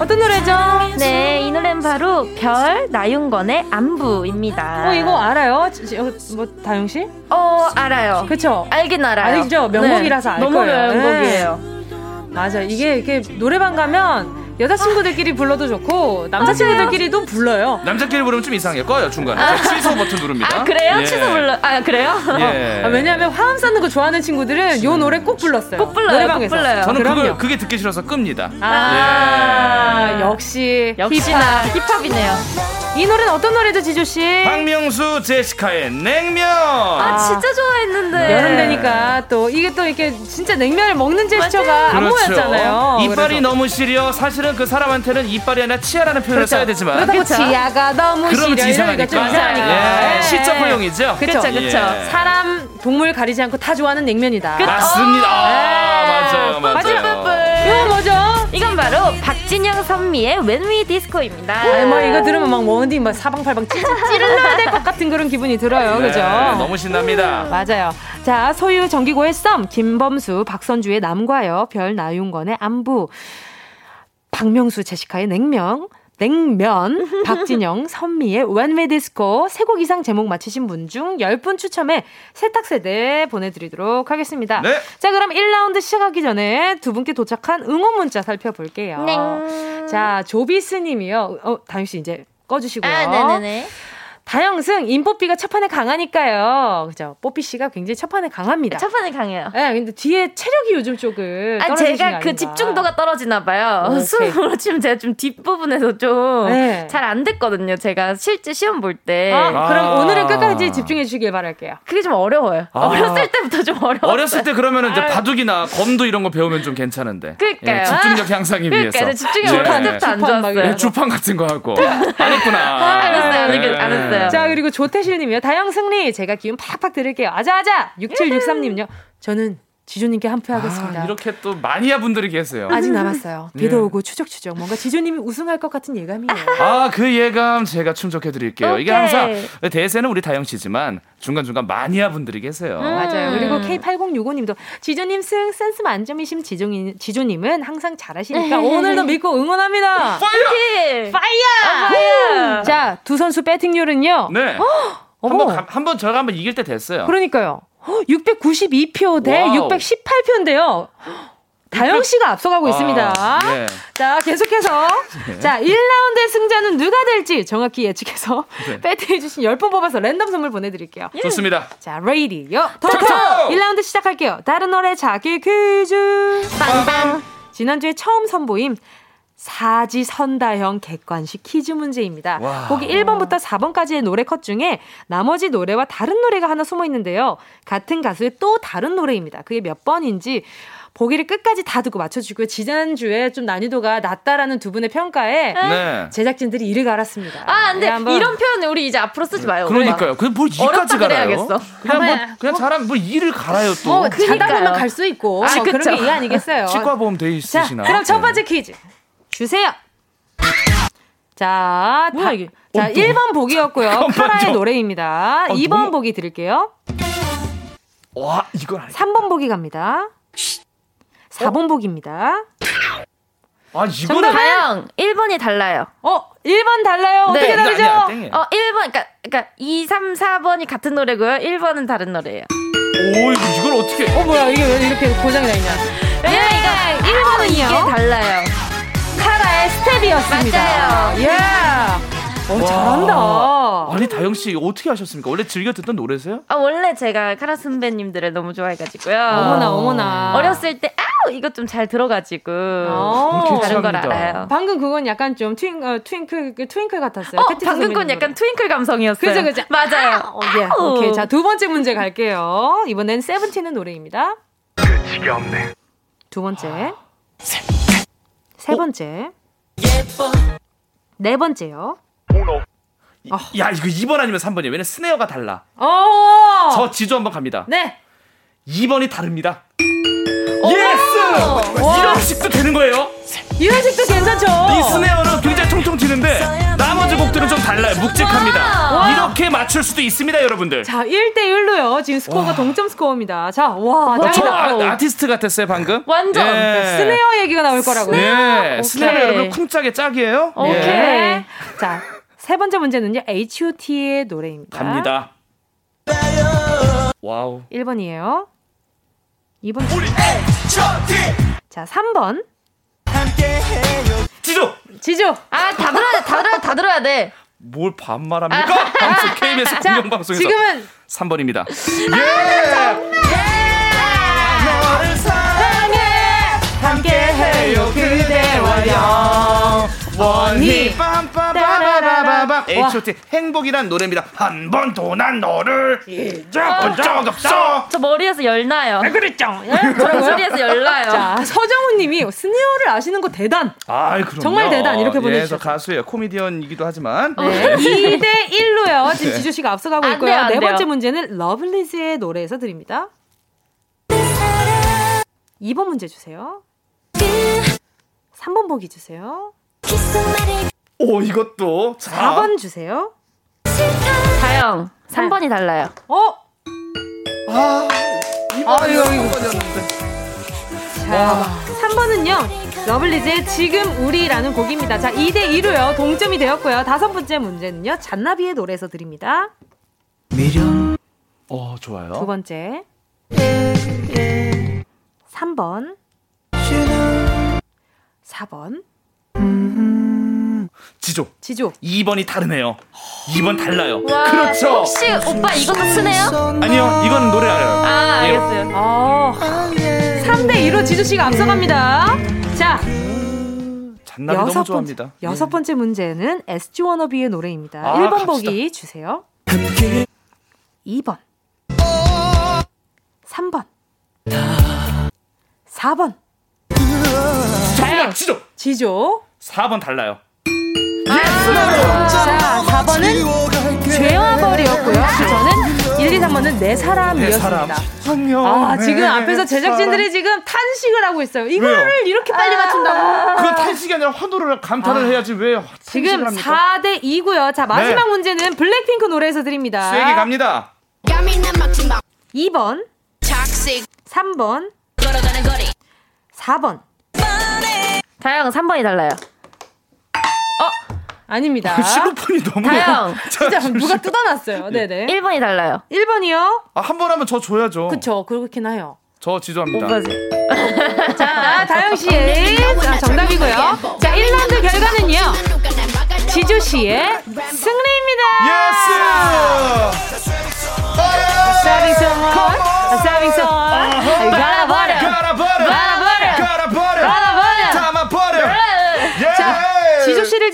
어떤 노래죠? 네, 이 노래는 바로 별 나윤건의 안부입니다. 어, 이거 알아요? 어, 뭐, 다영 씨? 어, 알아요. 그쵸? 알긴 알아요. 알죠? 명곡이라서 알 너무 거예요. 명곡이에요. 맞아. 이게, 이게 노래방 가면 여자친구들끼리 불러도 좋고, 남자친구들끼리도 불러요. 남자끼리 부르면 좀 이상해요. 꺼요 중간에. 저 취소 버튼 누릅니다. 아, 그래요? 예. 취소 불러. 아, 그래요? 예. 아, 왜냐하면 화음 쌓는 거 좋아하는 친구들은 요 노래 꼭 불렀어요. 꼭 불러요, 노래방에서. 꼭 불러요. 저는. 그걸 그게 듣기 싫어서 끕니다. 아, 예. 역시 역시나 힙합. 힙합이네요. 이 노래는 어떤 노래죠, 지조 씨? 박명수 제시카의 냉면. 아, 진짜 좋아했는데. 여름 되니까 또 이게 또 이렇게 진짜 냉면을 먹는 제스처가 안 보였잖아요. 그렇죠. 이빨이 그래서. 너무 시려 사실은 그 사람한테는 이빨이 아니라 치아라는 표현을 그렇죠. 써야 되지만 그렇다고 그쵸? 치아가 너무 그러면 시려 이러니까 좀 이상하니까. 이상하니까. 예. 시적 허용이죠. 그쵸, 그쵸, 그쵸. 예. 사람, 동물 가리지 않고 다 좋아하는 냉면이다. 맞습니다. 아, 네. 맞아요, 맞아요. 뿌뿌뿌. 이거 뭐죠? 이건 바로 박진영 선미의 When We Disco입니다. 아, 뭐 이거 들으면 막 원디 막 사방팔방 찌- 찌르려야 될 것 같은 그런 기분이 들어요. 네, 그죠? 너무 신납니다. 맞아요. 자, 소유 정기고의 썸, 김범수, 박선주의 남과여, 별 나윤건의 안부, 박명수, 제시카의 냉명, 냉면, 박진영, 선미의 When We Disco 세곡 이상 제목 맞히신 분 중 10분 추첨해 세탁세대 보내드리도록 하겠습니다. 네. 자, 그럼 1라운드 시작하기 전에 두 분께 도착한 응원 문자 살펴볼게요. 네. 자, 조비스 님이요. 어, 다윤씨 이제 꺼주시고요. 아, 네네네. 다영승 인뽀삐가 첫판에 강하니까요. 그죠? 뽀삐 씨가 굉장히 첫판에 강합니다. 첫판에 강해요. 네, 근데 뒤에 체력이 요즘 조금 아, 제가 거 그. 집중도가 떨어지나 봐요. 오케이. 수능으로 치면 제가 좀 뒷부분에서 좀 잘안 네. 됐거든요. 제가 실제 시험 볼 때. 아, 그럼 아. 오늘은 끝까지 집중해 주시길 바랄게요. 그게 좀 어려워요. 아. 어렸을 때부터 좀 어려웠어요. 어렸을 때 그러면 이제 바둑이나 검도 이런 거 배우면 좀 괜찮은데. 그러니까요. 예, 집중력 향상이 그러니까 위해서. 네, 집중이 예. 어렸을 때부터 안 좋았어요. 예, 주판 같은 거 하고. 안 했구나. 안 했- 예. 안 했어요. 자, 그리고 조태실 님이요. 다영 승리. 제가 기운 팍팍 드릴게요. 아자아자. 6763 님요. 저는 지조님께 한표 하겠습니다. 아, 이렇게 또 마니아 분들이 계세요. 아직 남았어요. 비도 예. 오고 추적추적. 뭔가 지조님이 우승할 것 같은 예감이에요. 아, 그 예감 제가 충족해 드릴게요. 이게 오케이. 항상 대세는 우리 다영 씨지만 중간 중간 마니아 분들이 계세요. 맞아요. 그리고 음. K8065님도 지조님 승 센스 만점이심 지종이, 지조님은 항상 잘하시니까 오늘도 믿고 응원합니다. 파이팅! 파이어! 파이어! 자, 두 선수 배팅률은요. 네. 어머. 한번 한번 저가 한번 이길 때 됐어요. 그러니까요. 692표 대 Wow. 618표인데요. 다영 씨가 앞서가고 아, 있습니다. 예. 자, 계속해서. 자, 1라운드의 승자는 누가 될지 정확히 예측해서 네. 배팅해주신 10분 뽑아서 랜덤 선물 보내 드릴게요. 좋습니다. 자, 레이디오 토토! 1라운드 시작할게요. 다른 노래 찾기 퀴즈. 빵빵. 지난주에 처음 선보인 사지선다형 객관식 퀴즈 문제입니다. 와. 보기 1번부터 4번까지의 노래 컷 중에 나머지 노래와 다른 노래가 하나 숨어 있는데요. 같은 가수의 또 다른 노래입니다. 그게 몇 번인지 보기를 끝까지 다 듣고 맞춰주고요. 지난주에 좀 난이도가 낮다라는 두 분의 평가에 네. 제작진들이 이를 갈았습니다. 아, 근데 네, 한번 이런 표현 우리 이제 앞으로 쓰지 마요. 그러니까요. 그뭘 이까지 어렵다 갈아요? 그래야겠어. 그냥 뭐 그냥 잘하면 뭐 일을 갈아요 또. 뭐 자다 그러니까요. 보면 갈 수 있고 아, 그런 그쵸. 게 이해 아니겠어요. 치과 보험 돼 자, 있으시나? 그럼 첫 네. 번째 퀴즈 주세요. 자, 뭐야, 다- 이게? 자, 어, 또. 1번 보기였고요. 잠깐만요. 카라의 노래입니다. 어, 2번 너무- 보기 드릴게요. 와 이건 아니. 3번 보기 갑니다. 4번 보기입니다. 아 이거는 정답은? 다영 1번이 달라요. 어, 1번 달라요. 네. 어떻게 다르죠? 아니야, 땡이에요. 어, 1번 그러니까 그러니까 2, 3, 4번이 같은 노래고요. 1번은 다른 노래예요. 오 이거 이걸 어떻게? 어, 뭐야, 이게 왜 이렇게 고장이 나 있냐. 왜냐면 이거 1번은 이게 달라요. 카라의 스텝이었습니다. 맞아요. 예. 어, 잘한다. 아니 다영 씨 어떻게 하셨습니까? 원래 즐겨 듣던 노래세요? 아 원래 제가 카라 선배님들을 너무 좋아해가지고요. 어머나 어머나. 어렸을 때 아우 이거 좀잘 들어가지고 어, 다른 걸 알아요. 방금 그건 약간 좀 트윙 어, 트윙클 그 트윙클 같았어요. 어, 방금 건 약간 트윙클 감성이었어요. 그죠 그죠. 맞아요. 아, 어, 예. 오케이 자 두 번째 문제 갈게요. 이번엔 세븐틴의 노래입니다. 끝이 없네. 두 번째. 세 번째. 네 번째요. Oh no. 이, 어. 야 이거 2번 아니면 3번이에요. 왜냐면 snare가 달라. 어. 저 지조 한번 갑니다. 네. 2번이 다릅니다. Yes! 이런 식도 되는 거예요. 이런 식도 괜찮죠. 이 스네어는 통통 튀는데 나머지 곡들은 좀 달라요. 묵직합니다. 와. 이렇게 맞출 수도 있습니다, 여러분들. 자, 1대 1로요. 지금 스코어가 와. 동점 스코어입니다. 자, 와, 와 저 아, 티스트 같았어요, 방금. 완전 예. snare 얘기가 나올 거라고요. 네. snare 여러분 쿵짝의 짝이에요. 오케이. 예. 자, 세 번째 문제는요. H.O.T의 노래입니다. 갑니다. Wow. 1번이에요. 2번. 자, 3번. 지조! 지조! 아, 다 들어야 돼, 다 들어야, 다 들어야 돼. 뭘 반말합니까? 아, 방송, KBS 공영 방송에서. 지금은 3번입니다. 예! 너를 사랑해! 함께 해요, 그대와 영. 원희 빰빰빰빰빰빰 H.O.T 행복이란 노래입니다. 한 번도 난 너를 잊어본 적 없어. 저 머리에서 열나요. 아, 그랬죠. 저 머리에서 열나요. 자 서정훈님이 스네어를 아시는 거 대단. 아, 그럼 정말 대단 이렇게 보내주셨어요. 예, 저 가수예요. 코미디언이기도 하지만. 네. 2대 1로요. 지금 지조 씨가 앞서가고 있고요. 네 번째 문제는 러블리즈의 노래에서 드립니다. 2번 문제 주세요. 3번 보기 주세요. 오 이것도 자. 4번 주세요. 다영 3번이 달라요. 어? 아 이거 아, 이거 이거였는데. 자, 3번은요. 러블리즈의 지금 우리라는 곡입니다. 자, 2대 2로요. 동점이 되었고요. 다섯 번째 문제는요. 잔나비의 노래에서 드립니다. 미련. 어, 좋아요. 두 번째. 3번. 4번. 지조. 지조. 2번이 다르네요. 2번 달라요. 와, 그렇죠. 혹시 오빠 이것도 쓰네요? 아니요, 이거는 노래 알아요. 아, 예. 알겠어요. 어. 3대 2로 지조 씨가 앞서갑니다. 자. 잔나비 너무 좋아합니다. 번째, 여섯 번째 문제는 SG 워너비의 노래입니다. 아, 1번 갑시다. 보기 주세요. 2번. 3번. 4번. 자야 지조. 지조. 4번 달라요. 아~ 자, 4번은 죄와벌이었고요. 저는 1, 2, 3번은 내 사람이었습니다. 내 사람. 아, 지금 앞에서 제작진들이 지금 탄식을 하고 있어요. 이거를 왜요? 이렇게 빨리 맞춘다고? 그건 탄식이 아니라 환호를 감탄을 아. 해야지 왜 지금 합니까? 4대 2고요. 자, 마지막 네. 문제는 블랙핑크 노래에서 드립니다. 수액이 갑니다. 2번 3번 4번 다영 3번이 달라요. 어? 아닙니다. 아, 실로폰이 너무. 다영. 진짜 누가 뜯어놨어요. 네네. 1번이 달라요. 1번이요? 아, 한 번 하면 저 줘야죠. 그쵸. 그렇긴 해요. 저 지조합니다. 오빠지. 자, 다영 씨의 자, 정답이고요. 자, 1라운드 결과는요. 지조 씨의 승리입니다. Yes! Someone, saving someone.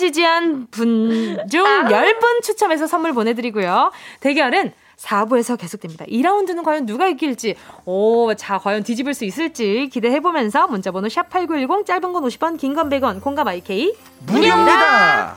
지지한 분 중 10분 추첨해서 선물 보내드리고요. 대결은 4부에서 계속됩니다. 2라운드는 과연 누가 이길지, 오, 자, 과연 뒤집을 수 있을지 기대해보면서 문자번호 샵8910, 짧은 건 50원, 긴 건 100원, 콩감 IK. 무료입니다.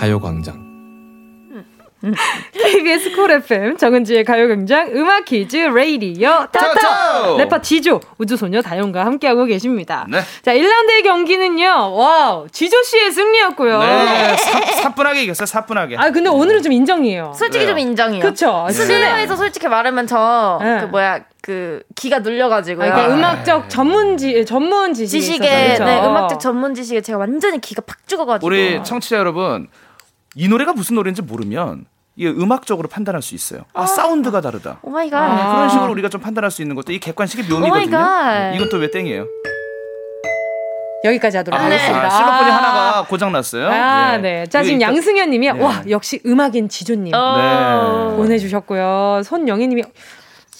가요광장 KBS 쿨 FM 정은지의 가요광장 음악 퀴즈 레이디오 토토 래퍼 지조 우주소녀 다영과 함께하고 계십니다. 네. 자 1라운드의 경기는요. wow 지조 씨의 승리였고요. 네. 사, 분하게 이겼어요. 사뿐하게. 아 근데 오늘은 좀 인정이에요. 솔직히 왜요? 좀 인정이에요. 그렇죠. 스튜디오에서 솔직히 말하면 저그 네. 뭐야 그 기가 눌려가지고 요. 아, 음악적 전문지 전문 지식 지식에 네, 음악적 전문 지식에 제가 완전히 기가 팍 죽어가지고. 우리 청취자 여러분 이 노래가 무슨 노래인지 모르면 이 음악적으로 판단할 수 있어요. 아, 아 사운드가 다르다. Oh my god. 네, 그런 식으로 우리가 좀 판단할 수 있는 것도 이 객관식의 묘미거든요. 네, 이건 또 왜 땡이에요? 여기까지 하도록 아, 하겠습니다. 아, 실로폰이 하나가 고장 났어요. 아, 네. 네. 자, 지금 양승현 님이 네. 와, 역시 음악인 지조 님. 네. 보내 주셨고요. 손영희 님이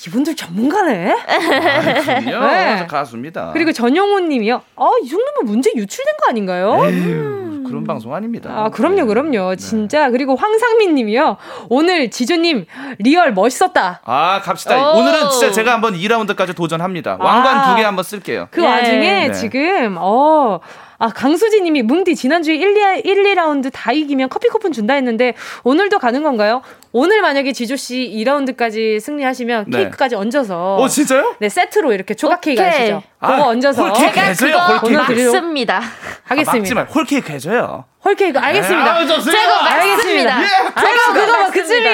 이분들 전문가네. 아, 그럼요. 네. 가수입니다. 그리고 전용훈 님이요. 아, 이 정도면 문제 유출된 거 아닌가요? 에휴, 음. 그런 방송 아닙니다. 아, 그럼요, 그럼요. 네. 진짜. 그리고 황상민 님이요. 오늘 지조님 real 멋있었다. 아, 갑시다. 오. 늘은 진짜 제가 한번 2라운드까지 도전합니다. 왕관 아. 두개 한번 쓸게요. 그 네. 와중에 네. 지금, 어, 아, 강수지 님이 뭉디 지난주에 1, 2, 1, 2라운드 다 이기면 커피 쿠폰 준다 했는데 오늘도 가는 건가요? 오늘 만약에 지조 씨 2라운드까지 승리하시면 네. 케이크까지 얹어서 어, 진짜요? 네, 세트로 이렇게 조각 케이크 아시죠? 그거 아, 얹어서 whole cake 해줘요. Whole cake. 습니다 하겠습니다. 아, whole cake 해줘요. whole cake 알겠습니다. 아, 제가 알겠습니다. 예, 제가 그거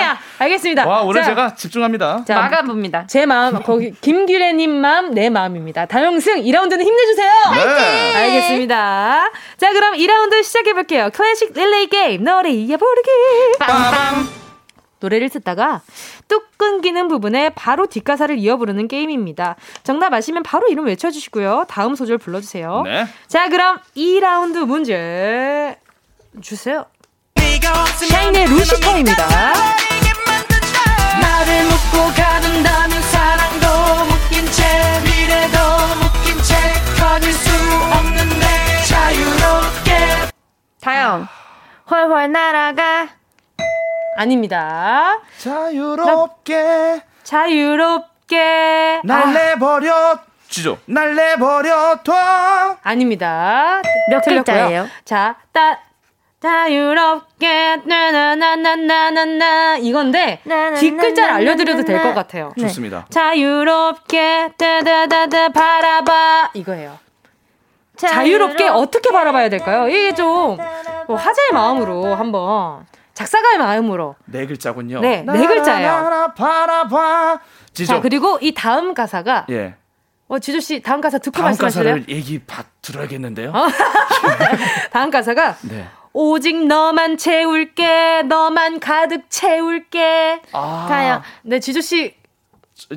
뭐 그쯤이야. 알겠습니다. 와 오늘 자, 제가 집중합니다. 자, 마감봅니다. 제 마음 거기 김규래님 마음 내 마음입니다. 다영승 2라운드는 힘내주세요. 네. 알겠습니다. 자 그럼 2라운드 시작해 볼게요. 클래식 릴레이 게임 노래 이어 부르기. 빵빵. 노래를 듣다가 뚝 끊기는 부분에 바로 뒷가사를 이어 부르는 게임입니다. 정답 아시면 바로 이름 외쳐주시고요. 다음 소절 불러주세요. 네. 자, 그럼 2라운드 문제 주세요. 샤인의 루시퍼입니다. 나를 묻고 가둔다면 사랑도 묶인 채 미래도 묶인 채 가질 수 없는데 자유롭게 다영 훨훨 날아가 아닙니다. 자유롭게 자유롭게 날 아. 내버려 주죠. 날 내버려 둬. 아닙니다. 몇 글자예요? 자, 따 자유롭게 나나나나나나나 이건데 뒷글자를 알려드려도 될 것 같아요. 네. 좋습니다. 자유롭게 따다다다 바라봐 이거예요. 자유롭게 어떻게 바라봐야 될까요? 이게 좀뭐 화제의 마음으로 한번 작사가의 마음으로. 네 글자군요. 네, 네 글자예요. 바라봐. 지조. 자, 그리고 이 다음 가사가 예. 어, 지조 씨 다음 가사 듣고 다음 말씀하실래요? 가사를 얘기 받 들어야겠는데요. 어? 다음 가사가 네. 오직 너만 채울게, 너만 가득 채울게. 아. 다영. 네, 지조 씨.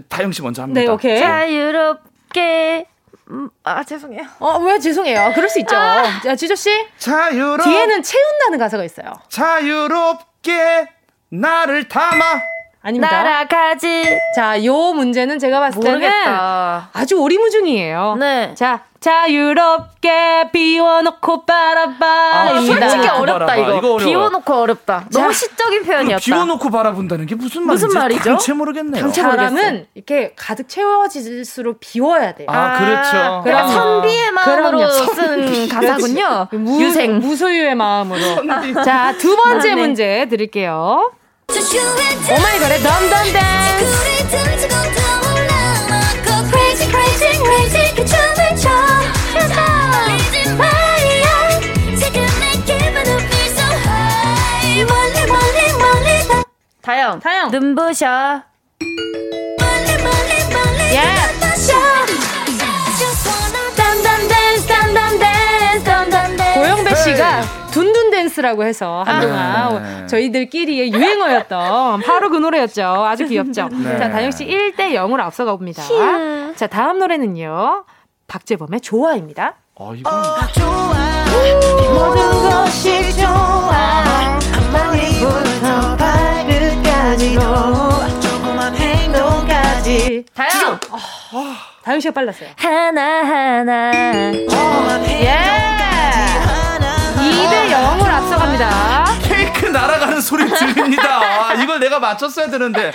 다영 씨 먼저 합니다. 네, 오케이. 자유롭게. 음, 아 죄송해요. 어 왜 죄송해요? 그럴 수 있죠. 아. 자 지조 씨. 자유롭. 뒤에는 채운다는 가사가 있어요. 자유롭게 나를 담아. 아닙니다. 날아가지. 자, 요 문제는 제가 봤을 때는 모르겠다. 아주 오리무중이에요. 네. 자, 자유롭게 비워놓고 바라봐. 아, 솔직히 어렵다. 이거. 이거 비워놓고 어렵다. 자, 너무 시적인 표현이었다. 비워놓고 바라본다는 게 무슨 말이지? 무슨 말이죠? 당체 모르겠네요. 사람은 이렇게 가득 채워질수록 비워야 돼요. 아, 그렇죠. 그러니까 선비의 마음으로 쓴 가사군요. 무, 유생 무소유의 마음으로. 자, 두 번째 아, 네. 문제 드릴게요. 오마이걸의 덤덤 댄스. 다영. 다영. 눈부셔. 예. 고영배 씨가 둔둔 댄스라고 해서 한동안 아. 저희들끼리의 유행어였던 바로 그 노래였죠. 아주 귀엽죠. 네. 자, 다영 씨 1대 0으로 앞서가 봅니다. 자, 다음 노래는요. 박재범의 좋아입니다. 아, 이거. 어, 좋아. 모든 것이 좋아. 머리부터 발끝까지도 조그만 행동까지. 다영. 어, 다영 씨가 빨랐어요. 하나 하나. 예. 2대 0으로 앞서갑니다. 케이크 날아가는 소리 들립니다. 아, 이걸 내가 맞췄어야 되는데.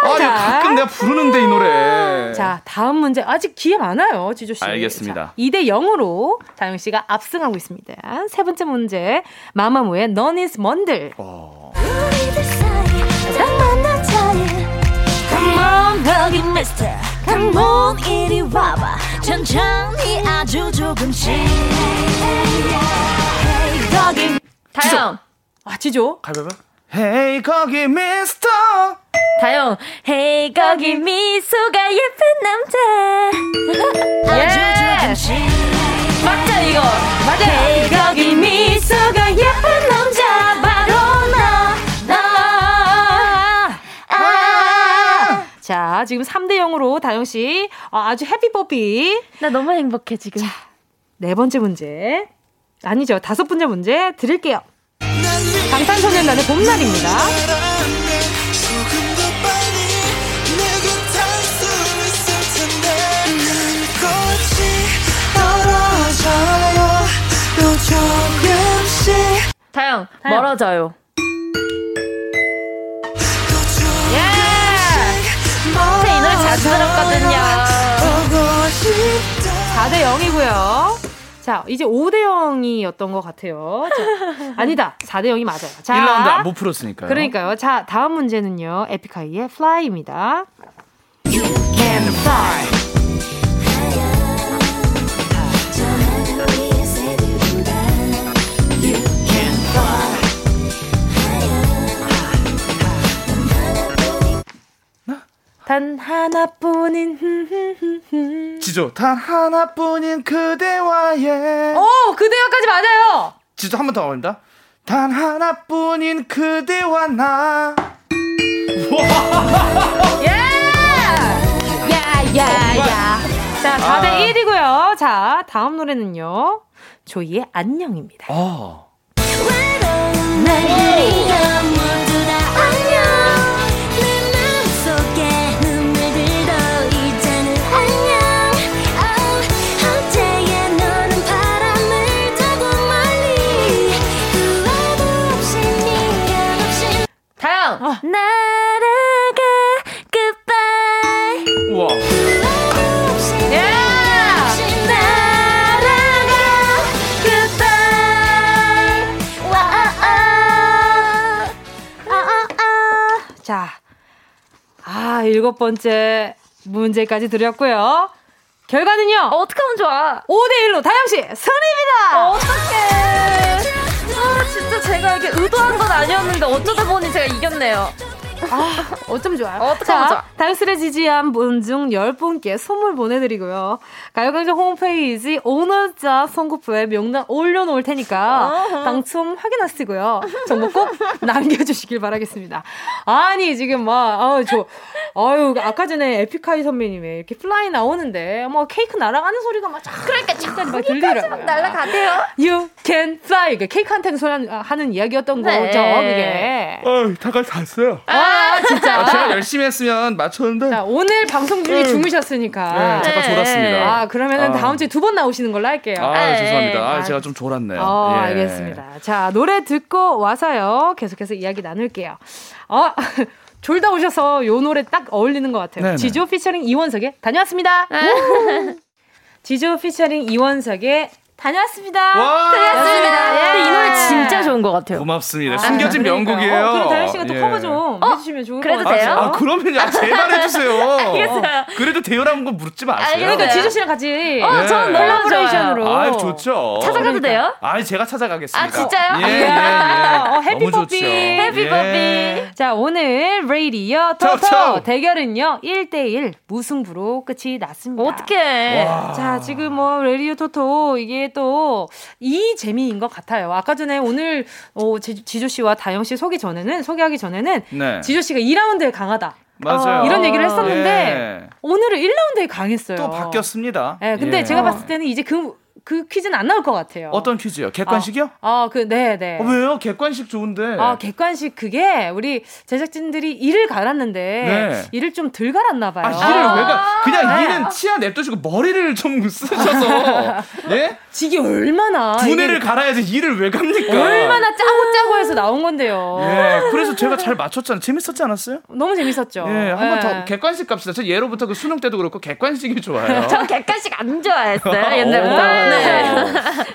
아, 자. 가끔 내가 부르는데 이 노래. 자, 다음 문제 아직 기회 많아요, 지조 씨. 알겠습니다. 2대 0으로 다영 씨가 앞승하고 있습니다. 세 번째 문제. 마마무의 넌 이즈 먼들. 어. Come on, 여기 미스터. Come on, 이리 와봐. 천천히 아주 조금씩. 거기. 다영. 아, 지조. 가위바위보. Hey, 거기 미스터. 다영. Hey, 거기 미소가 예쁜 남자. 조금씩. 맞죠, 이거? 맞아요. Hey, 거기 미소가 예쁜 남자. 바로 나. 나. 아. 자, 지금 3대 0으로 다영씨 어, 아주 해피뽀삐. 나 너무 행복해, 지금. 자, 네 번째 문제. 아니죠. 다섯 번째 문제 드릴게요. 방탄소년단의 봄날입니다. 다영. 멀어져요. 예! 이 노래 잘 들었거든요. 4대 0이고요. 자, 이제 5대 0이었던 것 같아요. 자, 아니다. 4대 0이 맞아요. 자, 1라운드 못 풀었으니까요. 그러니까요. 자, 다음 문제는요. 에픽하이의 Fly입니다. You can fly. 단 하나뿐인 지조 단 하나뿐인 그대와의 오 그대와까지 맞아요. 지조 한 번 더 어린다. 단 하나뿐인 그대와 나. 예! 야야야. 자 4대 아. 1이고요. 자 다음 노래는요. 조이의 안녕입니다. 어. 어. 날아가 goodbye. 우와. 자, 아, 일곱 번째 문제까지 드렸고요. 결과는요? 어떻게 하면 좋아? 5대1로 다영씨, 승리입니다! 어떡해. 제가 이게 의도한 건 아니었는데 어쩌다 보니 제가 이겼네요. 아, 어쩜 좋아요. 어떡하면 좋아. 다영 씨를 지지한 분중 10분께 선물 보내드리고요. 가요광장 홈페이지 오늘자 선곡표에 명단 올려놓을 테니까 어허. 당첨 확인하시고요. 정보 꼭 남겨주시길 바라겠습니다. 아니, 지금 막, 아우, 저, 아유, 아까 전에 에픽하이 선배님의 이렇게 Fly 나오는데, 뭐 케이크 날아가는 소리가 막, 그러니까 잠깐 막 들리더라고요. 날아가대요. You can fly. 케이크한테 소리 하는 이야기였던 네. 거죠, 그게. 어, 다가 잤어요. 아, 아, 진짜. 아, 제가 열심히 했으면 맞췄는데. 자, 오늘 방송 중에 네. 주무셨으니까. 네, 잠깐 네. 졸았습니다. 아, 그러면은 아. 다음 주에 두 번 나오시는 걸로 할게요. 아, 네. 죄송합니다. 아, 제가 좀 졸았네요. 어, 예. 알겠습니다. 자, 노래 듣고 와서요. 계속해서 이야기 나눌게요. 어, 졸다 오셔서 요 노래 딱 어울리는 것 같아요. 네네. 지조 피처링 이원석의 다녀왔습니다. 지조 피처링 이원석의 다녀왔습니다. 와~ 다녀왔습니다. 예. 이 노래 진짜 좋은 것 같아요. 고맙습니다. 아, 숨겨진 그러니까요. 명곡이에요. 어, 그럼 다현 씨가 또 예. 커버 좀 어? 해주시면 좋을 것 같아요. 돼요? 아, 그러면 야, 제발 해주세요. 알겠어요. 그래도 돼요라는 건 묻지 마세요. 그러니까 지조 씨랑 같이 어, 전 네. 콜라보레이션으로. 아, 좋죠. 찾아가도 돼요? 아, 제가 찾아가겠습니다. 아, 진짜요? 예, 예, 예. 어, 해피퍼피. 해피퍼피. 예. 자, 오늘 레이디오 토토 대결은요 1대1 무승부로 끝이 났습니다. 어떡해. 자, 지금 뭐 레이디어 토토 이게 또 이 재미인 것 같아요. 아까 전에 오늘 어, 지조 씨와 다영 씨 소개 전에는 소개하기 전에는 네. 지조 씨가 2라운드에 강하다. 맞아요. 어, 이런 얘기를 했었는데 예. 오늘은 1라운드에 강했어요. 또 바뀌었습니다. 예, 근데 예. 제가 봤을 때는 이제 그 그 퀴즈는 안 나올 것 같아요. 어떤 퀴즈요? 객관식이요? 아, 아 그, 네, 네. 어, 왜요? 객관식 좋은데. 아, 객관식 그게 우리 제작진들이 일을 갈았는데 네. 일을 좀덜 갈았나 봐요. 아, 일을 왜 가? 그냥 네. 이는 치아 냅두시고 머리를 좀 쓰셔서. 예? 지기 얼마나. 두뇌를 갈아야지 이를 왜 갑니까? 얼마나 짜고 짜고 해서 나온 건데요. 예, 그래서 제가 잘 맞췄잖아요. 재밌었지 않았어요? 너무 재밌었죠. 예, 한 번 더 예. 객관식 갑시다. 저 예로부터 그 수능 때도 그렇고 객관식이 좋아요. 전 객관식 안 좋아했어요. 옛날부터. 네.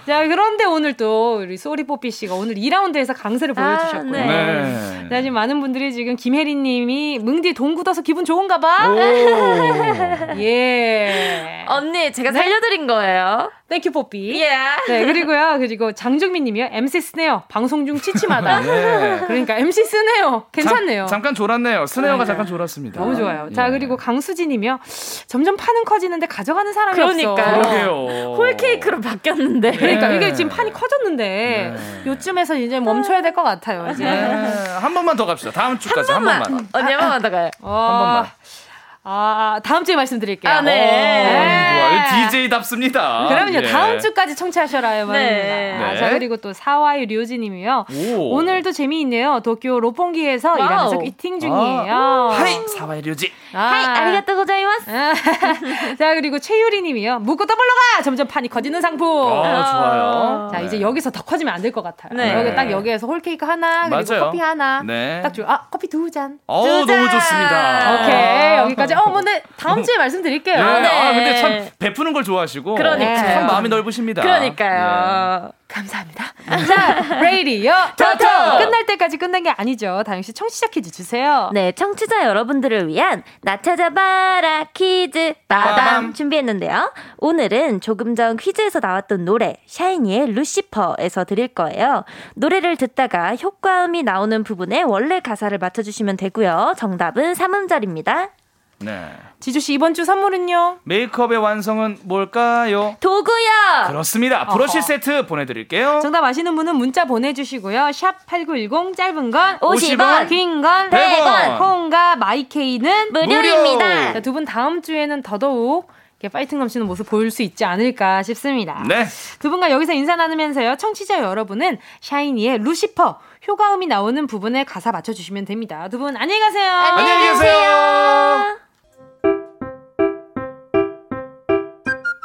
자, 그런데 오늘 또 우리 소리뽀삐 씨가 오늘 2라운드에서 강세를 아, 보여주셨고요. 네. 네. 자, 지금 많은 분들이 지금 김혜리 님이 뭉디 돈 굳어서 기분 좋은가 봐. 예. 언니, 제가 네? 살려드린 거예요. Thank you 뽀삐. 예. 네, 그리고요. 그리고 장정민 님이요. MC 스네어. 방송 중 치치마다. 예. 그러니까 MC 스네어. 괜찮네요. 잠, 깐 졸았네요. 스네어가 네. 잠깐 졸았습니다. 너무 좋아요. 예. 자, 그리고 강수진 님이요. 점점 판은 커지는데 가져가는 사람이 그러니까요. 없어. 그러게요. 홀케이크 로 바뀌었는데. 그러니까 이게 지금 판이 커졌는데 네. 요쯤에서 이제 멈춰야 될 것 같아요. 이제. 네. 한 번만 더 갑시다. 다음 주까지 한 번만. 한 번만. 언니 한 번만 더 가요. 어... 한 번만. 아, 다음 주에 말씀드릴게요. 아, 네. 네. DJ답습니다. 그러면요, 예. 다음 주까지 청취하셔라요, 네. 네. 자, 그리고 또 사와이 류지 님이요. 오늘도 재미있네요. 도쿄 롯폰기에서 일하면서 eating 중이에요. 아. 하이, 사와이 류지. 아. はい, ありがとうございます. 자, 그리고 최유리 님이요. 묵고 더블로 가! 점점 판이 커지는 상품. 아, 좋아요. 자, 이제 네. 여기서 더 커지면 안 될 것 같아요. 네. 여기 딱 여기에서 홀케이크 하나, 그리고 맞아요. 커피 하나. 네. 딱 줘. 아, 커피 두 잔. 어, 두 잔. 너무 좋습니다. 오케이, 여기까지. 어, 뭐, 네, 다음 주에 말씀드릴게요. 네. 네. 아, 근데 참 베푸는 걸 좋아하시고. 그러니까. 참 마음이 넓으십니다. 그러니까요. 네. 감사합니다. 자, 레이디오 토토! 끝날 때까지 끝난 게 아니죠. 다영 씨 청취자 퀴즈 주세요. 네, 청취자 여러분들을 위한 나 찾아봐라 퀴즈 빠밤 준비했는데요. 오늘은 조금 전 퀴즈에서 나왔던 노래 샤이니의 루시퍼에서 드릴 거예요. 노래를 듣다가 효과음이 나오는 부분에 원래 가사를 맞춰주시면 되고요. 정답은 3음절입니다. 네. 지조 씨 이번 주 선물은요? 메이크업의 완성은 뭘까요? 도구요. 그렇습니다. 브러쉬 어허. 세트 보내드릴게요. 정답 아시는 분은 문자 보내주시고요. 샵 #8910 짧은 건 50원, 긴 건 100원. 콩과 마이케이는 무료입니다. 두분 다음 주에는 더더욱 파이팅 넘치는 모습 보일 수 있지 않을까 싶습니다. 네. 두 분과 여기서 인사 나누면서요. 청취자 여러분은 샤이니의 루시퍼 효과음이 나오는 부분에 가사 맞춰주시면 됩니다. 두 분 안녕히 가세요. 안녕히 계세요.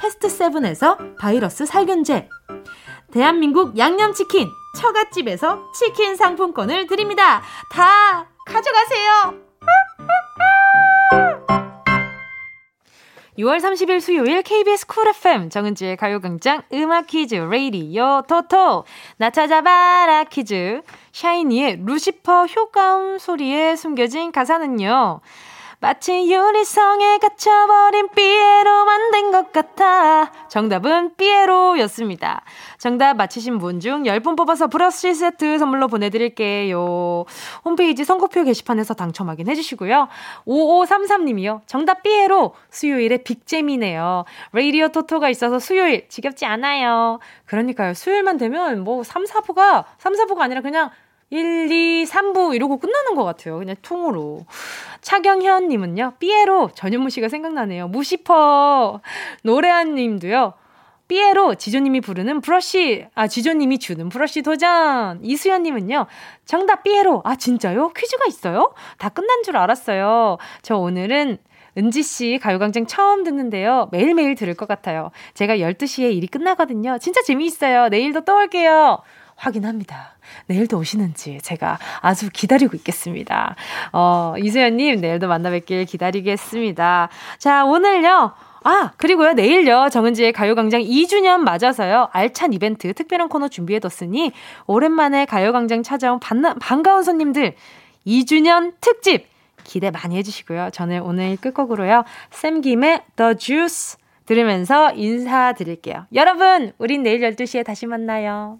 패스트 세븐에서 바이러스 살균제, 대한민국 양념치킨 처갓집에서 치킨 상품권을 드립니다. 다 가져가세요. 6월 30일 수요일 KBS 쿨 FM 정은지의 가요광장 음악 퀴즈 레이디오 토토 나 찾아봐라 퀴즈 샤이니의 루시퍼 효과음 소리에 숨겨진 가사는요. 마치 유리성에 갇혀버린 삐에로 만든 것 같아. 정답은 삐에로였습니다. 정답 맞히신 분 중 10분 뽑아서 브러쉬 세트 선물로 보내드릴게요. 홈페이지 선곡표 게시판에서 당첨 확인해주시고요. 5533님이요. 정답 삐에로 수요일에 빅잼이네요. 레이디오 토토가 있어서 수요일 지겹지 않아요. 그러니까요. 수요일만 되면 뭐 3, 4부가 3, 4부가 아니라 그냥 1, 2, 3부 이러고 끝나는 것 같아요. 그냥 통으로. 차경현 님은요. 삐에로 전현무 씨가 생각나네요. 무시퍼. 노래한 님도요. 삐에로 지조님이 부르는 브러쉬, 아, 지조님이 주는 브러쉬 도전. 이수연님은요, 정답 삐에로. 아, 진짜요? 퀴즈가 있어요? 다 끝난 줄 알았어요. 저 오늘은 은지 씨 가요광장 처음 듣는데요. 매일매일 들을 것 같아요. 제가 12시에 일이 끝나거든요. 진짜 재미있어요. 내일도 또 올게요. 확인합니다. 내일도 오시는지 제가 아주 기다리고 있겠습니다. 어, 이수연님, 내일도 만나 뵙길 기다리겠습니다. 자, 오늘요. 아, 그리고요, 내일요, 정은지의 가요광장 2주년 맞아서요, 알찬 이벤트, 특별한 코너 준비해뒀으니, 오랜만에 가요광장 찾아온 반, 반가운 손님들, 2주년 특집, 기대 많이 해주시고요. 저는 오늘 끝곡으로요, 샘김의 The Juice 들으면서 인사드릴게요. 여러분, 우린 내일 12시에 다시 만나요.